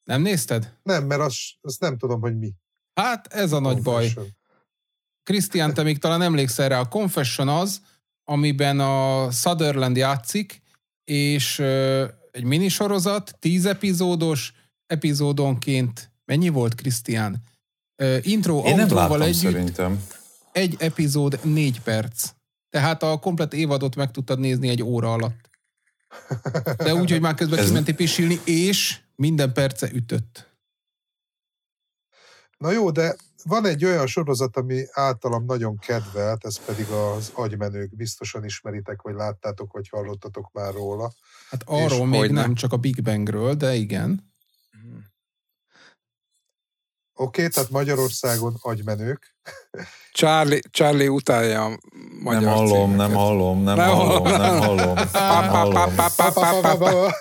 Nem nézted? nem, mert azt, azt nem tudom, hogy mi. Hát ez a nagy baj. Krisztián, te még talán emlékszel rá, a Confession az, amiben a Sutherland játszik, és ö, egy minisorozat, tíz epizódos, epizódonként, mennyi volt, Krisztián? Ö, intro Én nem autóval láttam együtt szerintem. egy epizód négy perc. Tehát a komplet évadot meg tudtad nézni egy óra alatt. De úgy, hogy már közben Ez- kimentél pisilni, és minden perce ütött. Na jó, de van egy olyan sorozat, ami általam nagyon kedvelt, ez pedig az agymenők. Biztosan ismeritek, vagy láttátok, vagy hallottatok már róla. Hát arról És még hogyne. nem, csak a Big Bangről, de igen. Oké, okay, tehát Magyarországon agymenők. Charlie, Charlie utálja a magyar Nem hallom, címeket. nem hallom, nem Nem hallom, hallom. nem hallom, nem hallom. Pa, pa, pa, pa, pa.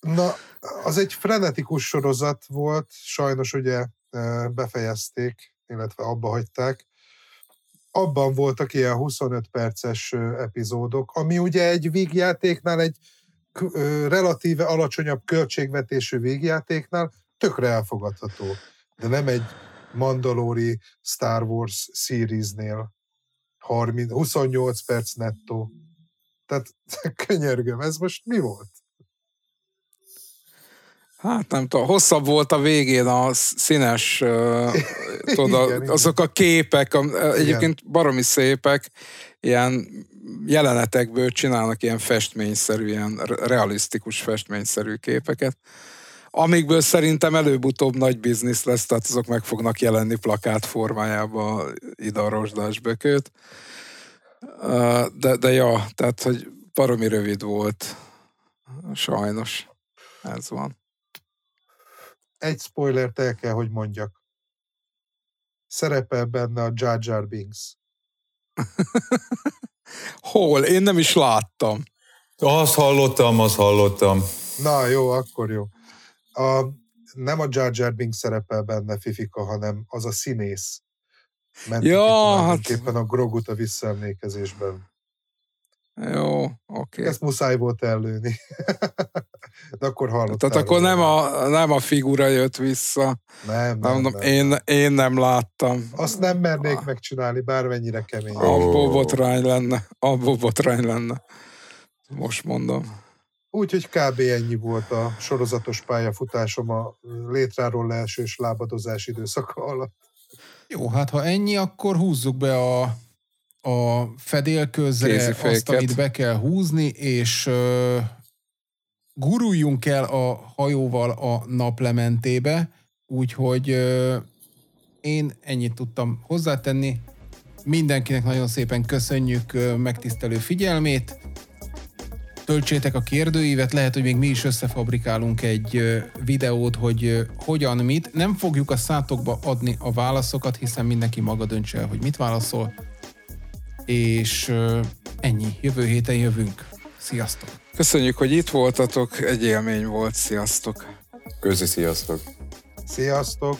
*laughs* Na, az egy frenetikus sorozat volt, sajnos ugye eh, befejezték, illetve abba hagyták. Abban voltak ilyen 25 perces ö, epizódok, ami ugye egy vígjátéknál, egy relatíve alacsonyabb költségvetésű vígjátéknál tökre elfogadható. De nem egy Mandalori Star Wars seriesnél 30, 28 perc nettó. Tehát *laughs* könyörgöm, ez most mi volt? Hát nem tudom, hosszabb volt a végén a sz- színes, uh, *laughs* tudod, Igen, igen. azok a képek, a, egyébként baromi szépek, ilyen jelenetekből csinálnak ilyen festményszerű, ilyen re- realisztikus festményszerű képeket, amikből szerintem előbb-utóbb nagy biznisz lesz, tehát azok meg fognak jelenni plakát formájába ide a rozsdás bökőt. Uh, De, de ja, tehát, hogy baromi rövid volt. Sajnos. Ez van. egy spoilert el kell, hogy mondjak. Szerepel benne a Jar Jar Binks. *laughs* Hol? Én nem is láttam. Azt hallottam, azt hallottam. Na jó, akkor jó. A, nem a Jar Jar Binks szerepel benne, Fifika, hanem az a színész. Ment Ja, hát- tulajdonképpen a Grogut a visszaemlékezésben. Jó, oké. Okay. Ezt muszáj volt ellőni. *laughs* De akkor hallottál. Tehát akkor nem a, nem a figura jött vissza. Nem, Nem, nem, mondom, nem. Én, én nem láttam. Azt nem mernék megcsinálni, bármennyire kemény. Abból botrány lenne. Abból botrány lenne. Most mondom. Úgyhogy kb. ennyi volt a sorozatos pályafutásom a létráról leesős lábadozás időszaka alatt. Jó, hát ha ennyi, akkor húzzuk be a, a fedélközre azt, amit be kell húzni, és uh, guruljunk el a hajóval a naplementébe, úgyhogy uh, én ennyit tudtam hozzátenni. Mindenkinek nagyon szépen köszönjük ö, megtisztelő figyelmét. Töltsétek a kérdőívet, lehet, hogy még mi is összefabrikálunk egy videót, hogy hogyan, mit. Nem fogjuk a szátokba adni a válaszokat, hiszen mindenki maga döntse el, hogy mit válaszol. És ennyi. Jövő héten jövünk. Sziasztok! Köszönjük, hogy itt voltatok. Egy élmény volt. Sziasztok! Közi, sziasztok. Sziasztok!